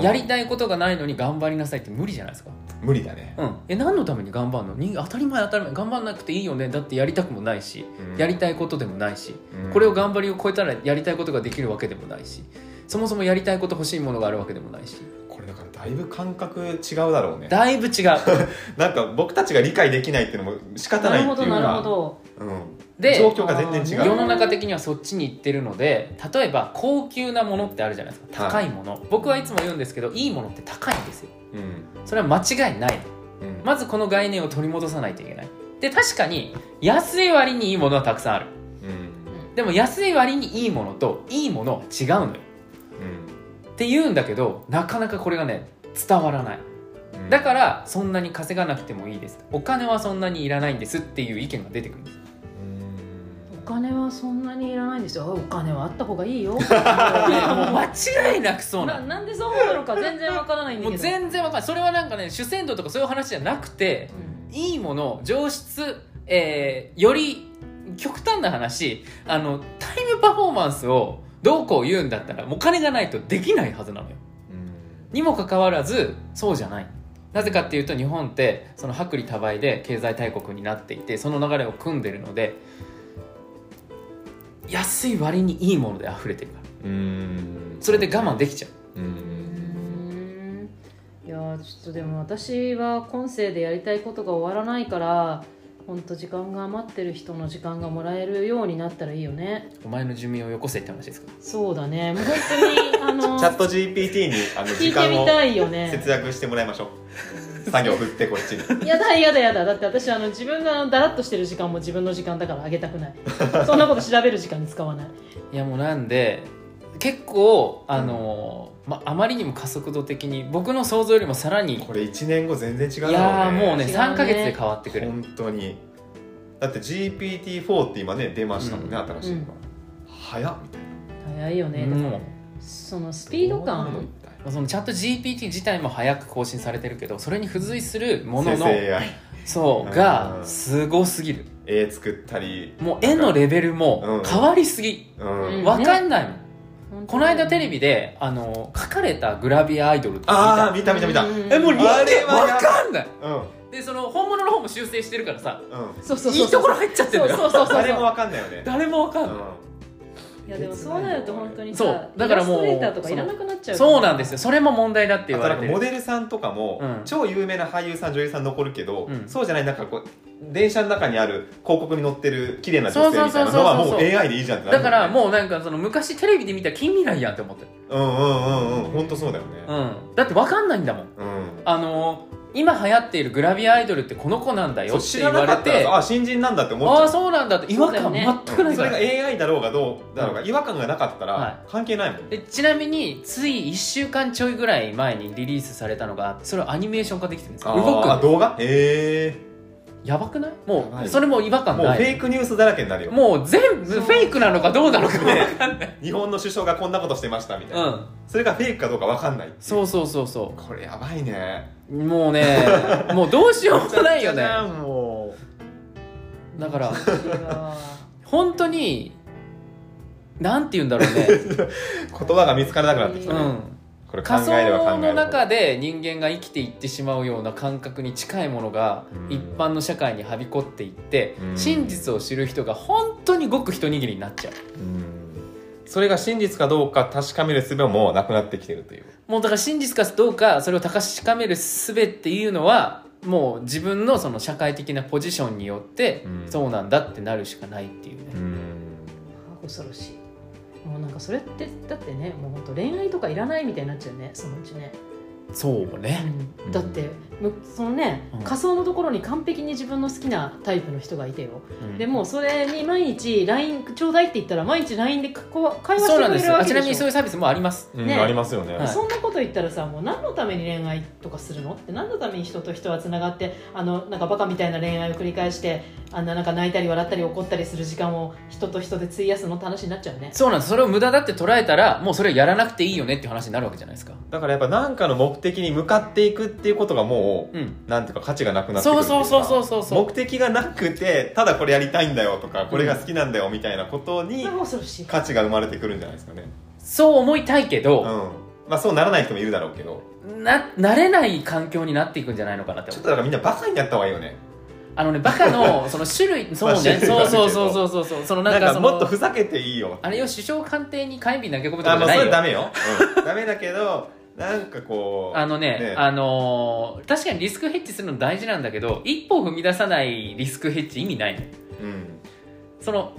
Speaker 3: やりたいことがないのに頑張りなさいって無理じゃないですか。
Speaker 1: 無理だね。
Speaker 3: うん。え何のために頑張るの？に当たり前当たり前頑張んなくていいよね。だってやりたくもないし、
Speaker 1: うん。
Speaker 3: やりたいことでもないし、
Speaker 1: うん。
Speaker 3: これを頑張りを超えたらやりたいことができるわけでもないしそもそもやりたいこと欲しいものがあるわけでもないし。
Speaker 1: これだからだいぶ感覚違うだろうね。
Speaker 3: だいぶ違う。
Speaker 1: なんか僕たちが理解できないっていうのも仕方ないっていうか
Speaker 2: なるほどなるほど。
Speaker 1: うん、
Speaker 3: で
Speaker 1: 状況が全然違う。
Speaker 3: 世の中的にはそっちに行ってるので例えば高級なものってあるじゃないですか。
Speaker 1: はい。
Speaker 3: 高いもの、僕はいつも言うんですけどいいものって高いんですよ。
Speaker 1: うん。
Speaker 3: それは間違いない。
Speaker 1: うん。
Speaker 3: まずこの概念を取り戻さないといけない。で確かに安い割にいいものはたくさんある。
Speaker 1: うん。
Speaker 3: でも安い割にいいものといいものは違うのよ。って言うんだけどなかなかこれがね伝わらない。
Speaker 1: うん。
Speaker 3: だからそんなに稼がなくてもいいです。お金はそんなにいらないんですっていう意見が出てくるんです。
Speaker 2: お金はそんなにいらないんですよ。お金はあった方がいいよ。
Speaker 3: もう間違いなくそうなの。
Speaker 2: ななんでそう思うのか全然わからないんだ
Speaker 3: もう
Speaker 2: けど
Speaker 3: 全然わかんない。それはなんかね主戦度とかそういう話じゃなくて
Speaker 2: うん。
Speaker 3: いいもの上質、えーより極端な話あのタイムパフォーマンスをどうこう言うんだったらもうお金がないとできないはずなのよ。にもかかわらずそうじゃない。なぜかっていうと日本ってその薄利多売で経済大国になっていてその流れを組んでるので安い割にいいもので溢れてるから。
Speaker 1: うん。
Speaker 3: それで我慢できちゃう。
Speaker 1: う
Speaker 2: うん。んいやーちょっとでも私は今世でやりたいことが終わらないから本当時間が余ってる人の時間がもらえるようになったらいいよね。
Speaker 3: お前の寿命をよこせって話ですか？
Speaker 2: そうだね。もう本当にあの
Speaker 1: チャット GPT にあの
Speaker 2: 聞いてみ
Speaker 1: 時間を
Speaker 2: たいよね。
Speaker 1: 節約してもらいましょう作業振ってこっちに。
Speaker 2: やだやだやだ。だって私あの自分がだらっとしてる時間も自分の時間だからあげたくない。そんなこと調べる時間に使わない。
Speaker 3: いやもうなんで結構あのーまあまりにも加速度的に僕の想像よりもさらに
Speaker 1: これ1年後全然違うだろう
Speaker 3: い
Speaker 1: ね
Speaker 3: やーもうね
Speaker 2: 違うね。
Speaker 3: 3ヶ月で変わってくる。
Speaker 1: 本当に。だって GPT-4 って今ね出ましたもんね、
Speaker 3: うん。
Speaker 1: 新しいのが、早っみたいな。
Speaker 2: 早いよね、
Speaker 3: うん。
Speaker 2: でもそのスピード感
Speaker 3: そのチャット GPT 自体も早く更新されてるけどそれに付随するもののそう
Speaker 1: うん。
Speaker 3: がすごすぎる。
Speaker 1: 絵作ったり。
Speaker 3: もう絵のレベルも変わりすぎ。
Speaker 1: うん、
Speaker 2: うん
Speaker 3: わかんないもん。この間テレビであの書かれたグラビアアイドルって見た。
Speaker 1: ああ見た見た見た。
Speaker 3: えもう人
Speaker 1: あれ
Speaker 3: 間わ
Speaker 1: はやばい。
Speaker 3: かんない。
Speaker 1: うん。
Speaker 3: でその本物の方も修正してるからさ
Speaker 2: そうそうそうそう。
Speaker 3: いいところ入っちゃってんだよ。
Speaker 2: そうそうそうそう。
Speaker 1: 誰もわかんないよね。
Speaker 3: 誰もわかんない、
Speaker 2: いやでもそうなると本当にさ
Speaker 3: そうだからもう
Speaker 2: イラストレーターとかいらなくなっちゃう
Speaker 3: そうなんですよ。それも問題だって
Speaker 1: あとなんか
Speaker 3: 言われてる
Speaker 1: モデルさんとかも、
Speaker 3: うん。
Speaker 1: 超有名な俳優さん女優さん残るけど、
Speaker 3: うん。
Speaker 1: そうじゃないなんかこう電車の中にある広告に載ってる綺麗な女性みたいな
Speaker 3: そうそうそうそう
Speaker 1: のはもう AI でいいじゃんってなる
Speaker 3: だから
Speaker 1: う
Speaker 3: もうなんかその昔テレビで見た近未来やんって思ってる。
Speaker 1: うんうんうんうん。本当そうだよね。
Speaker 3: うん。だってわかんないんだもん。
Speaker 1: うん、
Speaker 3: あのー今流行っているグラビアアイドルってこの子なんだよって言われて
Speaker 1: さあ新人なんだって思っちゃう。
Speaker 3: ああそうなんだって違和感全くないから。
Speaker 1: それが AI だろうがどうだろうが、違和感がなかった
Speaker 3: は
Speaker 1: ら関係ないもん、
Speaker 3: でちなみについ1週間ちょいぐらい前にリリースされたのがあってそれをアニメーション化できてるんですよ。
Speaker 1: あー
Speaker 3: 動くの。
Speaker 1: あ動画？へ
Speaker 3: やばくない？もうそれも違和
Speaker 1: えもうフェイクニュースだらけになるよ。
Speaker 3: もう全部フェイクなのかどうなのかね。
Speaker 1: 日本の首相がこんなことしてましたみたいうな、
Speaker 3: ん。
Speaker 1: それがフェイクかどうかわかんない
Speaker 3: そうそうそうそ
Speaker 1: これやばいね。
Speaker 3: うもうねもうどうしようもないよね。だから本当になんて言うんだろうね。
Speaker 1: う 言葉が見つからなくなってきたね、
Speaker 3: うん
Speaker 1: これ考
Speaker 3: 仮
Speaker 1: えれば考
Speaker 3: 想の
Speaker 1: えるほど。
Speaker 3: 中で人間が生きていってしまうような感覚に近いものが
Speaker 1: うん。
Speaker 3: 一般の社会にはびこっていって
Speaker 1: うん。
Speaker 3: 真実を知る人が本当にごく一握りになっちゃう。
Speaker 1: うん。それが真実かどうか確かめる術もなくなってきてるという。
Speaker 3: もうだから真実かどうかそれを確かめる術っていうのはもう自分のその社会的なポジションによって
Speaker 1: うん。
Speaker 3: そうなんだってなるしかないっていうね、
Speaker 2: 恐ろしいもうなんかそれってだってねもう本当恋愛とかいらないみたいになっちゃうねそのうちね。
Speaker 3: そうね、
Speaker 2: うん。だってむそのね、
Speaker 3: うん。
Speaker 2: 仮想のところに完璧に自分の好きなタイプの人がいてよ、
Speaker 3: うん。
Speaker 2: でもそれに毎日 LINE ちょうだいって言ったら毎日 LINE でこう会話してくれ
Speaker 3: そうなんです。
Speaker 2: るわけでしょ
Speaker 3: あちなみにそういうサービスもあります。
Speaker 1: うん
Speaker 2: ね
Speaker 1: ありますよね、
Speaker 3: はい。
Speaker 2: そんなこと言ったらさもう何のために恋愛とかするの？って何のために人と人はつながってあのなんかバカみたいな恋愛を繰り返してあんななんか泣いたり笑ったり怒ったりする時間を人と人で費やすのって話になっちゃうね。
Speaker 3: そうなんです。それを無駄だって捉えたらもうそれをやらなくていいよねっていう話になるわけじゃないですか。
Speaker 1: だからやっぱ何かの目的に向かっていくっていうことがもう、
Speaker 3: うん。
Speaker 1: なんていうか価値がなくなってくる
Speaker 3: そうそうそうそう
Speaker 1: う
Speaker 3: そうそう。
Speaker 1: 目的がなくてただこれやりたいんだよとかこれが好きなんだよみたいなことに価値が生まれてくるんじゃないですかね。
Speaker 3: そう思いたいけど、
Speaker 1: うん。まあそうならない人もいるだろうけど。
Speaker 3: な慣れない環境になっていくんじゃないのかなって。
Speaker 1: ちょっとだからみんなバカになった方がいいよね。
Speaker 3: あのねバカの その種類そうね、
Speaker 1: まあ種類はあるけど
Speaker 3: そうそうそうそうそうそのな
Speaker 1: なんんか
Speaker 3: かその
Speaker 1: もっとふざけていいよ。
Speaker 3: あれを首相官邸に火炎瓶投げ込むとかじゃないよ。
Speaker 1: それダメよ、うん、ダメだけどなんかこう
Speaker 3: あのねあのー確かにリスクヘッジするの大事なんだけど一歩踏み出さないリスクヘッジ意味ないの
Speaker 1: うん。
Speaker 3: その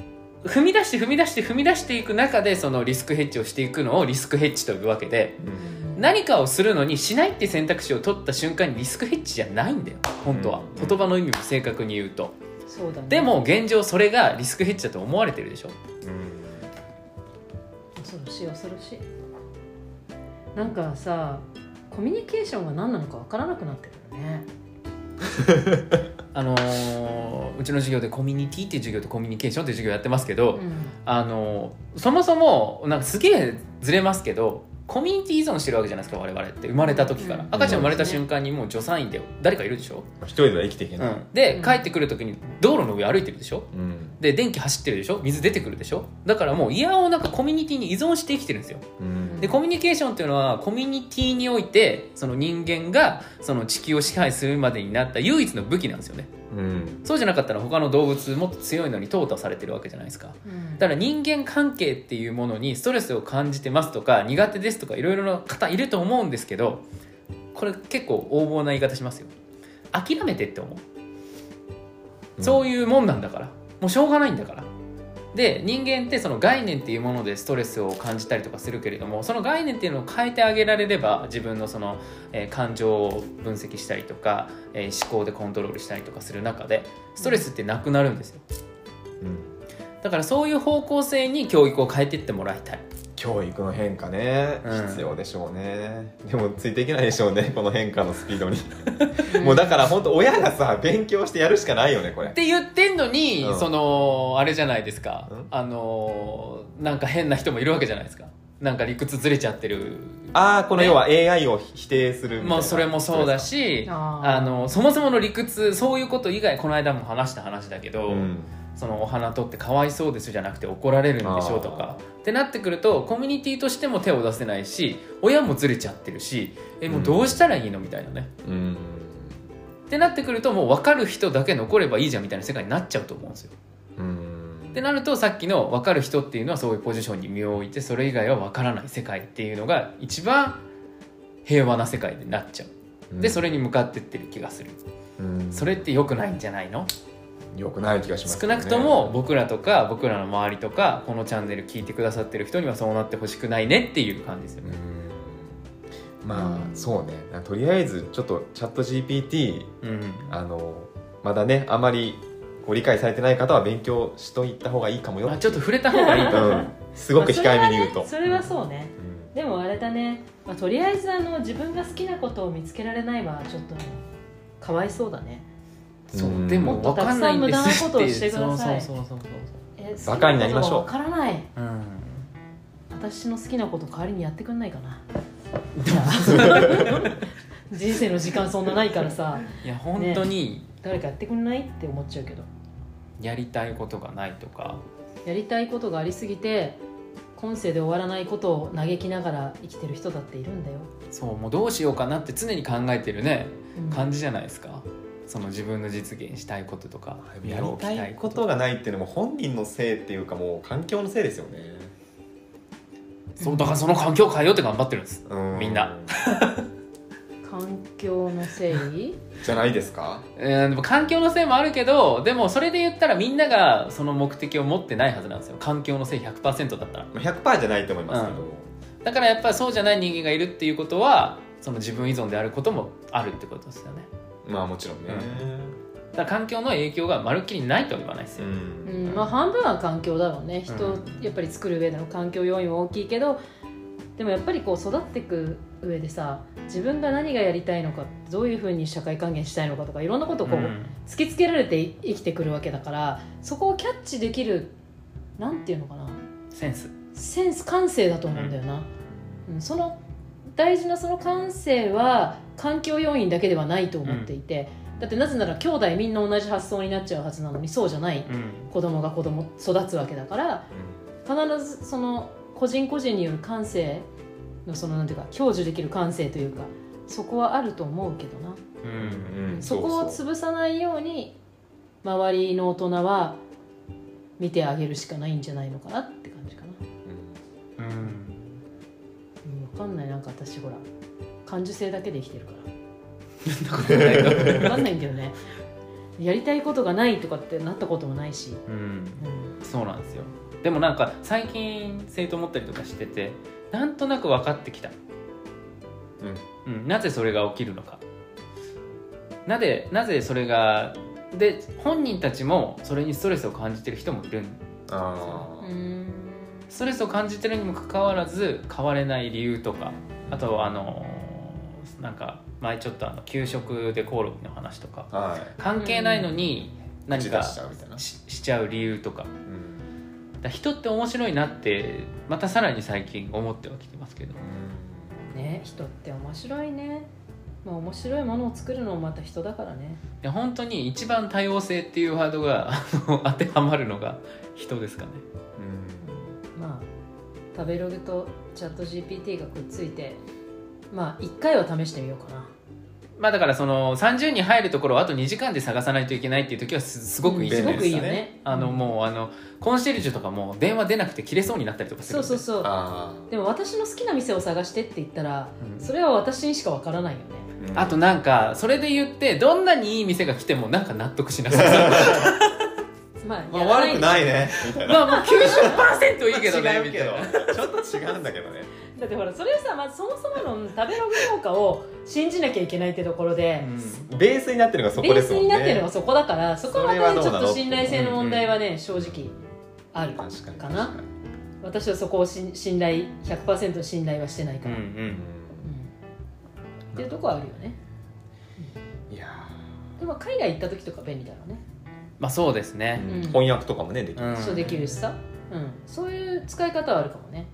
Speaker 3: 踏み出して踏み出して踏み出していく中でそのリスクヘッジをしていくのをリスクヘッジと呼ぶわけで
Speaker 1: うん。
Speaker 3: 何かをするのにしないって選択肢を取った瞬間にリスクヘッジじゃないんだよ本当は、
Speaker 1: うん。
Speaker 3: 言葉の意味も正確に言うと。
Speaker 2: そうだね。
Speaker 3: でも現状それがリスクヘッジだと思われてるでしょ。
Speaker 2: 恐ろしい恐ろしいなんかさコミュニケーションが何なのか分からなくなってくるね。
Speaker 3: あのーうちの授業でコミュニティっていう授業とコミュニケーションっていう授業やってますけど、
Speaker 2: うん。
Speaker 3: あのーそもそもなんかすげえずれますけどコミュニティ依存してるわけじゃないですか我々って。生まれた時から、
Speaker 2: うん。
Speaker 3: 赤ちゃん生まれた瞬間にもう助産院で誰かいるでしょ、
Speaker 1: 一人では生きていけない、
Speaker 3: うん、で
Speaker 2: うん
Speaker 3: 帰ってくる時に道路の上歩いてるでしょ？
Speaker 1: うん。
Speaker 3: で電気走ってるでしょ？水出てくるでしょ？だからもういやおうなんかコミュニティに依存して生きてるんですよ。
Speaker 1: うん。
Speaker 3: でコミュニケーションっていうのはコミュニティにおいてその人間がその地球を支配するまでになった唯一の武器なんですよね
Speaker 1: うん。
Speaker 3: そうじゃなかったら他の動物もっと強いのに淘汰されてるわけじゃないですか。
Speaker 2: うん。
Speaker 3: だから人間関係っていうものにストレスを感じてますとか苦手ですとかいろいろな方いると思うんですけどこれ結構横暴な言い方しますよ。諦めてって思う。そういうもんなんだから。もうしょうがないんだからで人間ってその概念っていうものでストレスを感じたりとかするけれどもその概念っていうのを変えてあげられれば自分のその、えー感情を分析したりとか、えー思考でコントロールしたりとかする中でストレスってなくなるんですよ。
Speaker 1: うん。
Speaker 3: だからそういう方向性に教育を変えていってもらいたい
Speaker 1: 教育の変化ね、
Speaker 3: うん。
Speaker 1: 必要でしょうね。でもついていけないでしょうね。この変化のスピードに。もうだから本当親がさ勉強してやるしかないよねこれ。
Speaker 3: って言ってんのに、
Speaker 1: うん。
Speaker 3: そのあれじゃないですか、
Speaker 1: うん？
Speaker 3: あのなんか変な人もいるわけじゃないですか。なんか理屈ずれちゃってる。
Speaker 1: ああこの要は AI を否定するみたいな。
Speaker 3: まあそれもそうだし
Speaker 2: あ
Speaker 3: のそもそもの理屈そういうこと以外この間も話した話だけど、
Speaker 1: うん
Speaker 3: そのお花取ってかわいそうですじゃなくて怒られるんでしょうとか。ってなってくるとコミュニティとしても手を出せないし親もずれちゃってるしえもうどうしたらいいのみたいなね。
Speaker 1: うん。
Speaker 3: ってなってくるともう分かる人だけ残ればいいじゃんみたいな世界になっちゃうと思うんですよ。
Speaker 1: うん。
Speaker 3: ってなるとさっきの分かる人っていうのはそういうポジションに身を置いてそれ以外は分からない世界っていうのが一番平和な世界になっちゃう。でそれに向かってってる気がする。
Speaker 1: うん。
Speaker 3: それって良くないんじゃないの？
Speaker 1: よくない気がします
Speaker 3: 少なくとも僕らとか僕らの周りとかこのチャンネル聞いてくださってる人にはそうなってほしくないねっていう感じですよ
Speaker 1: う
Speaker 3: ね
Speaker 1: ん。まあそうね。とりあえずちょっとチャット GPT
Speaker 3: うん。
Speaker 1: あのまだねあまりご理解されてない方は勉強しといた方がいいかもよ。
Speaker 3: まあちょっと触れた方がいいと思う、
Speaker 1: うん。すごく控えめに言うと、
Speaker 2: まあそれはね。それはそうね。
Speaker 1: うん
Speaker 2: でもあれだね、まあ、とりあえずあの自分が好きなことを見つけられないはちょっとねかわいそうだね
Speaker 3: そう。
Speaker 1: うん。
Speaker 3: でも分かんないんです
Speaker 2: もっとたくさん無駄なことをしてく
Speaker 3: そう
Speaker 2: ださい。
Speaker 3: そうそうそう
Speaker 2: え
Speaker 1: バカになりましょう。
Speaker 2: わからない。
Speaker 3: そううん。
Speaker 2: 私の好きなこと代わりにやってくんないかな。人生の時間そんなないからさ。
Speaker 3: いや本当に。
Speaker 2: 誰かやってくんないって思っちゃうけど。
Speaker 3: やりたいことがないとか。
Speaker 2: やりたいことがありすぎて今世で終わらないことを嘆きながら生きてる人だっているんだよ、
Speaker 3: そうもうどうしようかなって常に考えてるね。
Speaker 2: うん。
Speaker 3: 感じじゃないですかその自分の実現したいこととか
Speaker 1: やりたいこと。がないっていうのも本人のせいっていうかもう環境のせいですよね。
Speaker 3: そうだからその環境を変えようって頑張ってるんです。
Speaker 1: う
Speaker 3: みんな。
Speaker 2: 環境のせい？
Speaker 1: じゃないですか？
Speaker 3: えーでも環境のせいもあるけどでもそれで言ったらみんながその目的を持ってないはずなんですよ。環境のせい100%だったら。
Speaker 1: まあ100%じゃないと思いますけど、
Speaker 3: だからやっぱりそうじゃない人間がいるっていうことはその自分依存であることもあるってことですよね
Speaker 1: まあもちろんね。
Speaker 3: だ環境の影響がまるっきりないとは言わないです
Speaker 1: う
Speaker 3: よ、
Speaker 2: うん。ん。まあ、半分は環境だろうね。人、
Speaker 3: う
Speaker 2: やっぱり作る上での環境要因は大きいけどでもやっぱりこう育っていく上でさ自分が何がやりたいのかどういうふうに社会還元したいのかとかいろんなことをこう、
Speaker 3: うん
Speaker 2: 突きつけられて生きてくるわけだからそこをキャッチできるなんていうのかな。
Speaker 3: センス。
Speaker 2: センス感性だと思うんだよな、うんその大事なその感性は環境要因だけではないと思っていて、だってなぜなら兄弟みんな同じ発想になっちゃうはずなのにそうじゃない。
Speaker 3: うん。
Speaker 2: 子供が子供育つわけだから必ずその個人個人による感性のそのなんていうか享受できる感性というかそこはあると思うけどな、
Speaker 3: うん
Speaker 1: うん
Speaker 2: そこを潰さないように周りの大人は見てあげるしかないんじゃないのかな。っか
Speaker 3: ん
Speaker 2: ないなんか私ほら。感受性だけで生きてるから。分かんないんだよね。やりたいことがないとかってなったこともないし、
Speaker 3: うん。
Speaker 2: うん。
Speaker 3: そうなんですよ。でもなんか最近生徒持ったりとかしててなんとなく分かってきた、うん。なぜそれが起きるのか。なぜなぜそれがで本人たちもそれにストレスを感じてる人もいる
Speaker 1: あー。
Speaker 2: うん
Speaker 3: ストレスを感じてるにもかかわらず変われない理由とかあとあのなんか前ちょっとあの給食でコオロギの話とか
Speaker 1: はい。
Speaker 3: 関係ないのに何か
Speaker 1: しちゃうみたいな。
Speaker 3: ししちゃう理由とか。
Speaker 1: うん。
Speaker 3: だ人って面白いなってまたさらに最近思ってはきてますけど。
Speaker 2: ね人って面白いね。まあ面白いものを作るのもまた人だからね。
Speaker 3: いや本当に一番多様性っていうワードがあの当てはまるのが人ですかね。
Speaker 2: まあ食べログとチャット GPT がくっついてまあ1回は試してみようかな。
Speaker 3: まあだからその30人入るところをあと2時間で探さないといけないっていう時はすすごくいいじゃ
Speaker 2: すご
Speaker 3: ないですか、
Speaker 2: くいいよね。
Speaker 3: あのもうあのコンシェルジュとかも電話出なくて切れそうになったりとかするんで。
Speaker 2: そうそうそう。
Speaker 1: あ
Speaker 2: でも私の好きな店を探してって言ったら
Speaker 3: うん。
Speaker 2: それは私にしかわからないよね。
Speaker 1: ーうん。
Speaker 3: あとなんかそれで言ってどんなにいい店が来てもなんか納得しなさそう
Speaker 2: まあ
Speaker 1: まあ悪くないねみたいな
Speaker 3: まあもう90%いいけどね
Speaker 1: 違うけどちょっと違うんだけどね。
Speaker 2: だってほらそれさ、まずそもそもの食べログ評価を信じなきゃいけないってところで、
Speaker 1: ベースになってるのがそ
Speaker 2: ベース
Speaker 1: こですもんね。
Speaker 2: になってるのがそこだからそこはま
Speaker 1: それは
Speaker 2: たねちょっと信頼性の問題はね正直ある
Speaker 1: 確か
Speaker 2: な私はそこをし信頼100%信頼はしてないから、
Speaker 3: うんう
Speaker 2: うん。
Speaker 3: ん。
Speaker 2: っていうとこはあるよね。
Speaker 1: いや
Speaker 2: でも海外行った時とか便利だろうね
Speaker 3: まあそうですね、
Speaker 1: ー
Speaker 2: うん。
Speaker 1: 翻訳とかもねできる
Speaker 3: うん。
Speaker 2: そうできるしさ、うん、そういう使い方はあるかもね。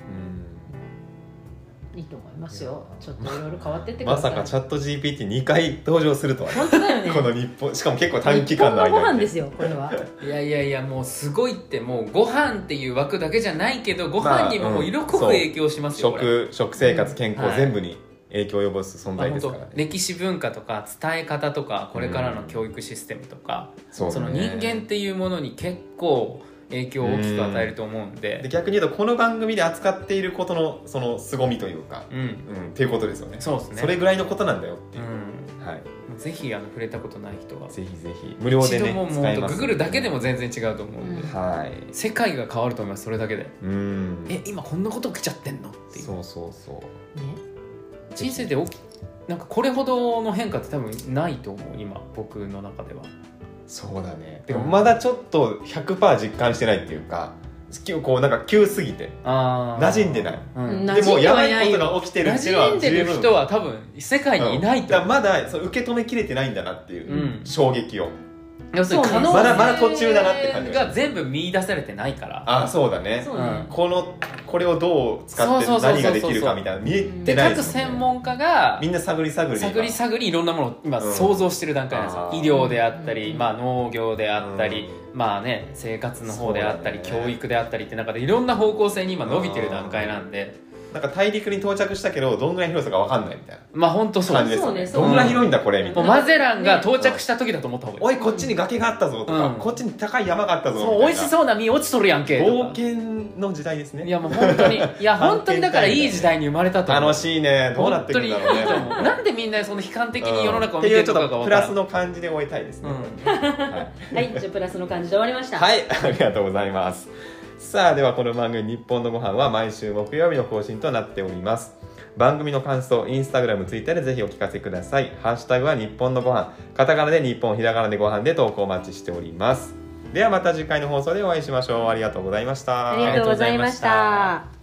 Speaker 2: いいと思いますよ。ちょっといろいろ変わってってください。
Speaker 1: まさかチャット GPT2 回登場するとはね。
Speaker 2: 本当だよね。
Speaker 1: この日本しかも結構短期間の
Speaker 2: 日本のご飯ですよこれは。い
Speaker 3: やいやいやもうすごいってもうご飯っていう枠だけじゃないけどご飯にももう色濃く影響しますよ、これ。
Speaker 1: 食食生活健
Speaker 3: はい。
Speaker 1: 康全部に影響を及ぼす存在ですからね。
Speaker 3: 歴史文化とか伝え方とかこれからの教育システムとか、
Speaker 1: そう
Speaker 3: その人間っていうものに結構影響を大きく与えると思うんで。
Speaker 1: で逆に言うとこの番組で扱っていることのその凄みというか、
Speaker 3: うん。
Speaker 1: うん、っていうことですよね。
Speaker 3: そうですね。
Speaker 1: それぐらいのことなんだよっていう、
Speaker 3: うん。
Speaker 1: はい。
Speaker 3: ぜひあの触れたことない人は。
Speaker 1: ぜひぜひ。無料でね
Speaker 3: 一度ももうググるだけでも全然違うと思うんで、
Speaker 2: うん
Speaker 1: はい。
Speaker 3: 世界が変わると思いますそれだけで。
Speaker 1: うん。
Speaker 3: え今こんなこと来ちゃってんの？っていう。
Speaker 1: そうそうそう。
Speaker 2: ね
Speaker 3: 人生で起きなんかこれほどの変化って多分ないと思う今僕の中では。
Speaker 1: そうだね。でもまだちょっと100%実感してないっていうか今日こうなんか急すぎて。
Speaker 3: あ
Speaker 1: 馴染んでない。
Speaker 3: うん。
Speaker 2: な
Speaker 1: でもやばいことが起きてる
Speaker 3: 馴
Speaker 1: っていうのは
Speaker 3: 染んでる
Speaker 1: 十分。
Speaker 3: 人は多分世界にいないと。
Speaker 1: うん。だまだその受け止めきれてないんだなっていう
Speaker 3: うん。
Speaker 1: 衝撃を、
Speaker 3: 要するに可能
Speaker 2: そう
Speaker 1: まだまだ途中だなって感じが
Speaker 3: が全部見出されてないから。
Speaker 1: ああそうだね。
Speaker 2: そうね、
Speaker 1: このこれをどう使って
Speaker 3: そうそうそうそう。
Speaker 1: 何ができるかみたいな見え
Speaker 3: で
Speaker 1: てない
Speaker 3: 各
Speaker 1: ですもんね。
Speaker 3: 専門家が
Speaker 1: みんな探り探り
Speaker 3: 探り探りいろんなものを今
Speaker 1: うん
Speaker 3: 想像してる段階なんですよ、医療であったり、
Speaker 2: うん。
Speaker 3: まあ、農業であったり、まあね生活の方であったり、
Speaker 1: そうだね。
Speaker 3: 教育であったりって中でいろんな方向性に今伸びてる段階なんで
Speaker 1: なんか大陸に到着したけどどんぐらい広さか分かんないみたいな。
Speaker 3: まあ本当そう
Speaker 1: 感じ
Speaker 3: です
Speaker 1: よね。
Speaker 2: そうね
Speaker 1: どんぐらい広いんだこれみた
Speaker 3: も
Speaker 1: いうな
Speaker 3: マゼランが到着した時だと思った方がいい。
Speaker 1: おいこっちに崖があったぞとか、
Speaker 3: うん。
Speaker 1: こっちに高い山があったぞみたい
Speaker 3: そう
Speaker 1: な
Speaker 3: 美味しそうな実落ちとるやんけ。とか
Speaker 1: 冒険の時代ですね。
Speaker 3: いやもう本当にいや本当にだからいい時代に生まれたと思う。
Speaker 1: 楽しいね。どうなってくるんだろうね。
Speaker 3: 本当にいいと思うなんでみんなその悲観的に世の中を見てるの
Speaker 1: っとプラス
Speaker 3: かが分からん
Speaker 1: の感じで終えたいですね、
Speaker 3: うん。
Speaker 1: はい
Speaker 2: はい。じゃあプラスの感じで終わりました。
Speaker 1: はい、ありがとうございます。さあ、ではこの番組、日本のご飯は毎週木曜日の更新となっております。番組の感想インスタグラムツイッターでぜひお聞かせください。ハッシュタグは日本のご飯。カタカナで日本ひらがなでご飯で投稿お待ちしております。ではまた次回の放送でお会いしましょう。ありがとうございました。
Speaker 2: ありがとうございました。